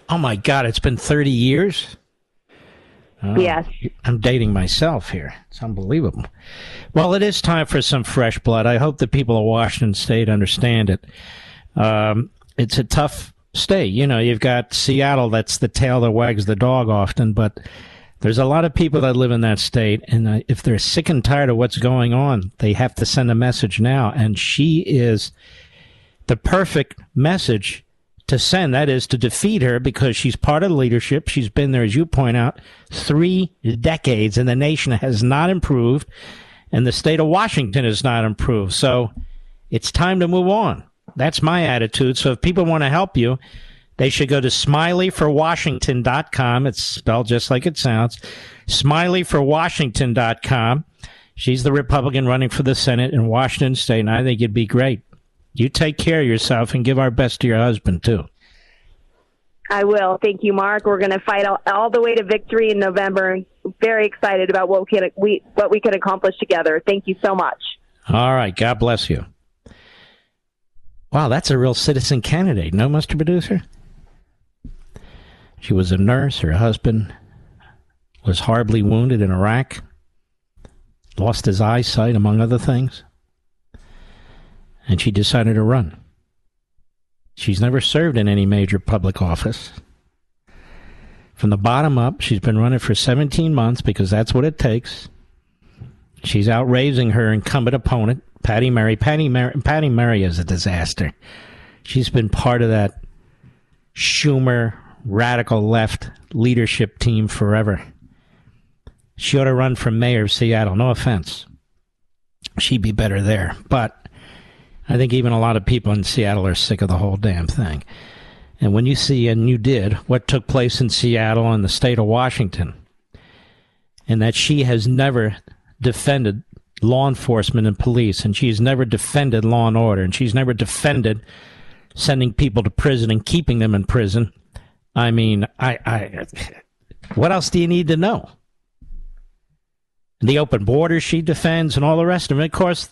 Oh my God! It's been 30 years. Oh, yes. I'm dating myself here. It's unbelievable. Well, it is time for some fresh blood. I hope the people of Washington State understand it. Um, it's a tough state. You know, you've got Seattle, that's the tail that wags the dog often, but there's a lot of people that live in that state. And uh, if they're sick and tired of what's going on, they have to send a message now. And she is the perfect message to send. That is to defeat her because she's part of the leadership. She's been there, as you point out, three decades, and the nation has not improved, and the state of Washington has not improved. So it's time to move on. That's my attitude. So if people want to help you, they should go to smileyforwashington.com. It's spelled just like it sounds. Smileyforwashington.com. She's the Republican running for the Senate in Washington State, and I think it'd be great you take care of yourself and give our best to your husband, too. I will. Thank you, Mark. We're going to fight all, all, the way to victory in November very excited about what we can we what we can accomplish together. Thank you so much. All right. God bless you. Wow, that's a real citizen candidate, no, Mr. Producer? She was a nurse. Her husband was horribly wounded in Iraq, lost his eyesight, among other things, and she decided to run. She's never served in any major public office. From the bottom up, she's been running for 17 months because that's what it takes. She's outraising her incumbent opponent, Patty Murray. Patty Murray, Patty Murray is a disaster. She's been part of that Schumer radical left leadership team forever. She ought to run for mayor of Seattle. No offense. She'd be better there. But I think even a lot of people in Seattle are sick of the whole damn thing. And when you see, and you did, what took place in Seattle and the state of Washington, and that she has never defended law enforcement and police, and she's never defended law and order, and she's never defended sending people to prison and keeping them in prison. I mean, I, I, what else do you need to know? the open borders she defends and all the rest of it. Of course,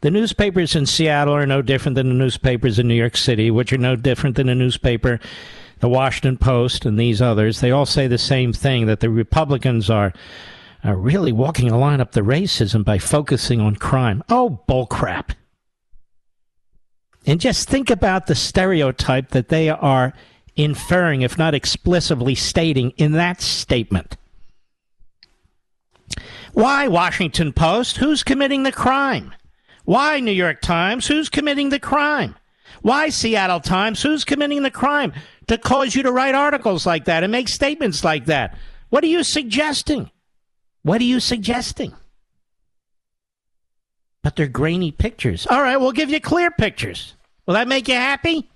the newspapers in Seattle are no different than the newspapers in New York City, which are no different than the newspaper, the Washington Post, and these others. They all say the same thing that the Republicans are, are really walking a line up the racism by focusing on crime. Oh, bullcrap. And just think about the stereotype that they are inferring, if not explicitly stating, in that statement. Why Washington Post? Who's committing the crime? Why New York Times? Who's committing the crime? Why Seattle Times? Who's committing the crime to cause you to write articles like that and make statements like that? What are you suggesting? What are you suggesting? But they're grainy pictures. All right, we'll give you clear pictures. Will that make you happy?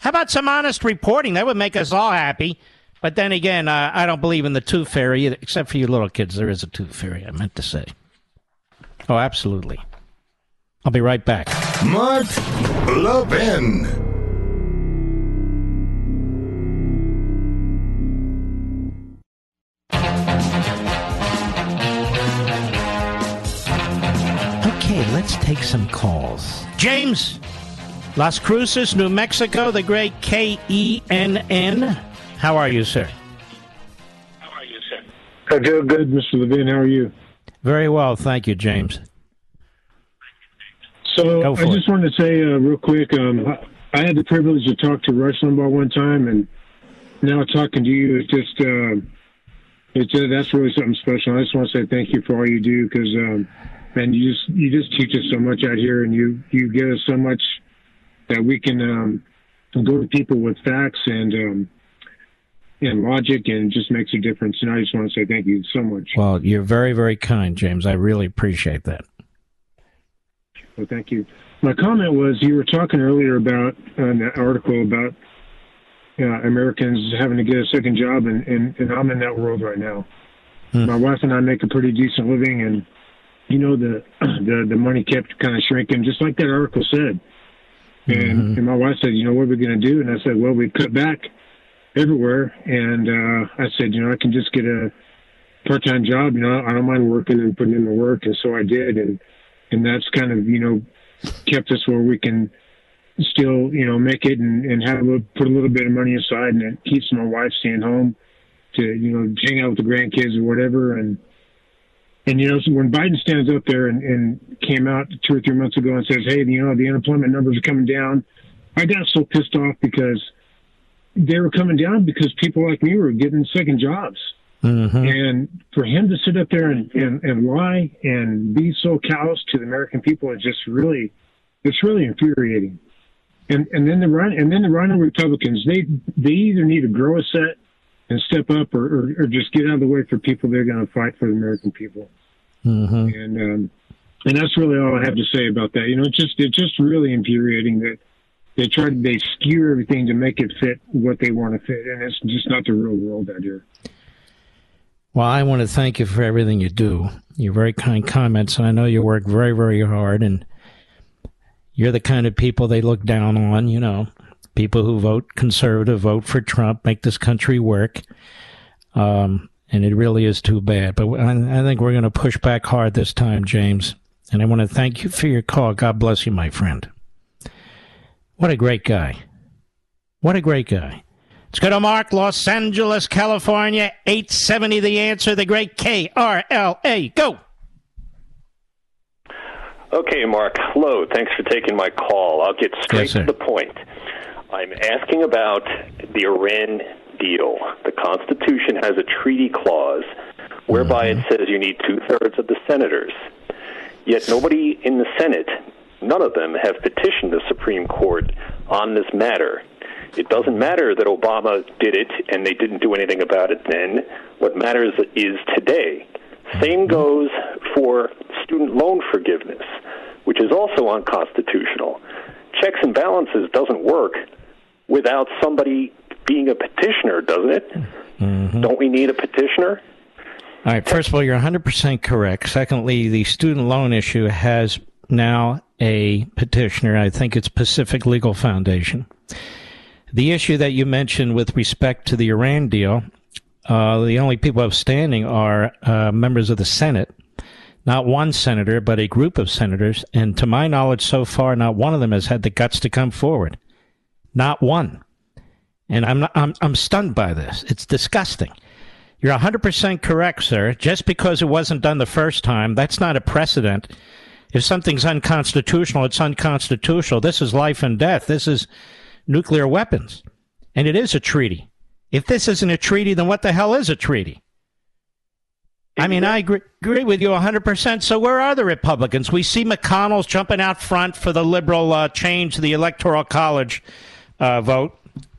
How about some honest reporting? That would make us all happy. But then again, uh, I don't believe in the tooth fairy, either, except for you little kids. There is a tooth fairy, I meant to say. Oh, absolutely. I'll be right back. Mark Levin. Okay, let's take some calls. James, Las Cruces, New Mexico, the great K E N N. How are you, sir? How are you, sir? I feel good, Mr. Levin. How are you? Very well, thank you, James. So I just it. wanted to say uh, real quick, um, I had the privilege to talk to Rush Limbaugh one time, and now talking to you is just uh, it's uh, that's really something special. I just want to say thank you for all you do because um, man, you just you just teach us so much out here, and you you give us so much that we can um, go to people with facts and um, and logic and just makes a difference. And I just want to say thank you so much. Well, you're very, very kind, James. I really appreciate that. Well, thank you. My comment was you were talking earlier about an article about uh, Americans having to get a second job, and, and, and I'm in that world right now. Hmm. My wife and I make a pretty decent living, and you know the the the money kept kind of shrinking, just like that article said. And, mm-hmm. and my wife said, "You know what are we're going to do?" And I said, "Well, we cut back everywhere. And uh, I said, you know, I can just get a part-time job. You know, I don't mind working and putting in the work, and so I did. And and that's kind of you know kept us where we can still you know make it and, and have a little, put a little bit of money aside, and it keeps my wife staying home to you know hang out with the grandkids or whatever. And and you know so when Biden stands up there and, and came out two or three months ago and says, hey, you know the unemployment numbers are coming down, I got so pissed off because they were coming down because people like me were getting second jobs. Mm-hmm. And for him to sit up there and, and, and lie and be so callous to the American people is just really, it's really infuriating. And and then the run and then the running Republicans, they they either need to grow a set and step up, or, or, or just get out of the way for people they're going to fight for the American people. Mm-hmm. And um, and that's really all I have to say about that. You know, it's just it's just really infuriating that they try to they skew everything to make it fit what they want to fit, and it's just not the real world out here. Well, I want to thank you for everything you do. Your very kind comments. And I know you work very, very hard, and you're the kind of people they look down on. You know, people who vote conservative, vote for Trump, make this country work. Um, and it really is too bad. But I, I think we're going to push back hard this time, James. And I want to thank you for your call. God bless you, my friend. What a great guy. What a great guy. Let's go to Mark, Los Angeles, California. 870 the answer, the great KRLA. Go. Okay, Mark. Hello. Thanks for taking my call. I'll get straight Yes, to the point. I'm asking about the Iran deal. The Constitution has a treaty clause whereby it mm-hmm. says you need two thirds of the senators. Yet nobody in the Senate, none of them, have petitioned the Supreme Court on this matter. It doesn't matter that Obama did it and they didn't do anything about it then. What matters is today. Same mm-hmm. goes for student loan forgiveness, which is also unconstitutional. Checks and balances doesn't work without somebody being a petitioner, doesn't it? Mm-hmm. Don't we need a petitioner? All right. First of all, you're 100% correct. Secondly, the student loan issue has now a petitioner. I think it's Pacific Legal Foundation. The issue that you mentioned with respect to the Iran deal, uh, the only people outstanding are uh, members of the Senate. Not one senator, but a group of senators. And to my knowledge, so far, not one of them has had the guts to come forward. Not one. And I'm, not, I'm, I'm stunned by this. It's disgusting. You're 100% correct, sir. Just because it wasn't done the first time, that's not a precedent. If something's unconstitutional, it's unconstitutional. This is life and death. This is nuclear weapons. And it is a treaty. If this isn't a treaty, then what the hell is a treaty? I mean, I agree, agree with you 100%. So where are the Republicans? We see McConnell's jumping out front for the liberal uh, change to the Electoral College uh, vote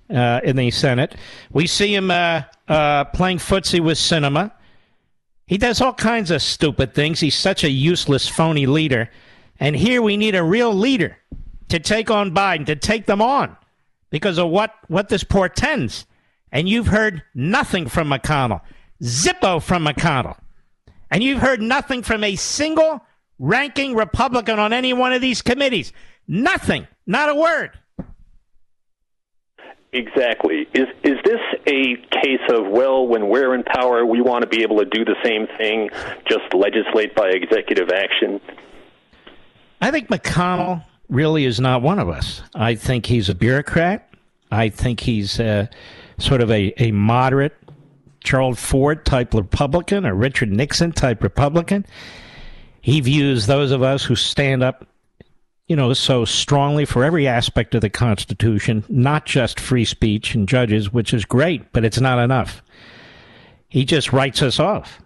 uh, in the Senate. We see him uh, uh, playing footsie with Sinema. He does all kinds of stupid things. He's such a useless, phony leader. And here we need a real leader to take on Biden, to take them on because of what, what this portends. And you've heard nothing from McConnell, zippo from McConnell. And you've heard nothing from a single ranking Republican on any one of these committees. Nothing. Not a word. Exactly. Is is this a case of well, when we're in power, we want to be able to do the same thing, just legislate by executive action? I think McConnell really is not one of us. I think he's a bureaucrat. I think he's uh, sort of a, a moderate Gerald Ford type Republican, or Richard Nixon type Republican. He views those of us who stand up, you know, so strongly for every aspect of the Constitution, not just free speech and judges, which is great, but it's not enough. He just writes us off.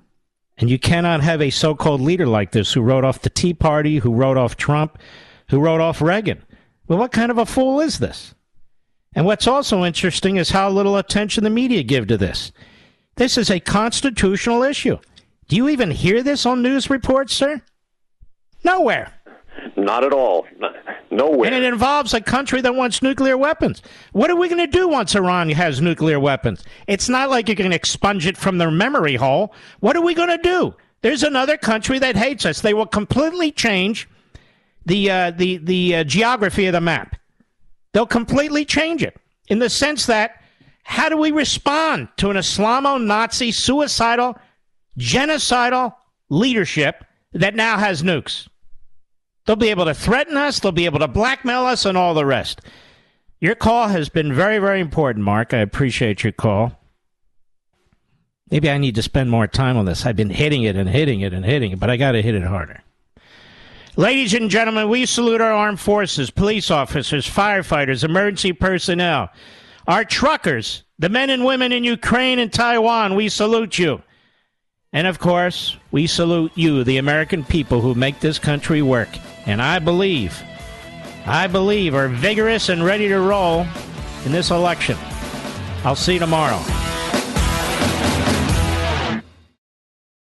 And you cannot have a so called leader like this who wrote off the Tea Party, who wrote off Trump, who wrote off Reagan. Well, what kind of a fool is this? And what's also interesting is how little attention the media give to this. This is a constitutional issue. Do you even hear this on news reports, sir? Nowhere. Not at all. Nowhere. And it involves a country that wants nuclear weapons. What are we going to do once Iran has nuclear weapons? It's not like you can expunge it from their memory hole. What are we going to do? There's another country that hates us. They will completely change the uh, the the uh, geography of the map. They'll completely change it in the sense that how do we respond to an Islamo-Nazi, suicidal, genocidal leadership that now has nukes? They'll be able to threaten us. They'll be able to blackmail us and all the rest. Your call has been very, very important, Mark. I appreciate your call. Maybe I need to spend more time on this. I've been hitting it and hitting it and hitting it, but I got to hit it harder. Ladies and gentlemen, we salute our armed forces, police officers, firefighters, emergency personnel, our truckers, the men and women in Ukraine and Taiwan. We salute you. And of course, we salute you, the American people who make this country work. And I believe, I believe, are vigorous and ready to roll in this election. I'll see you tomorrow.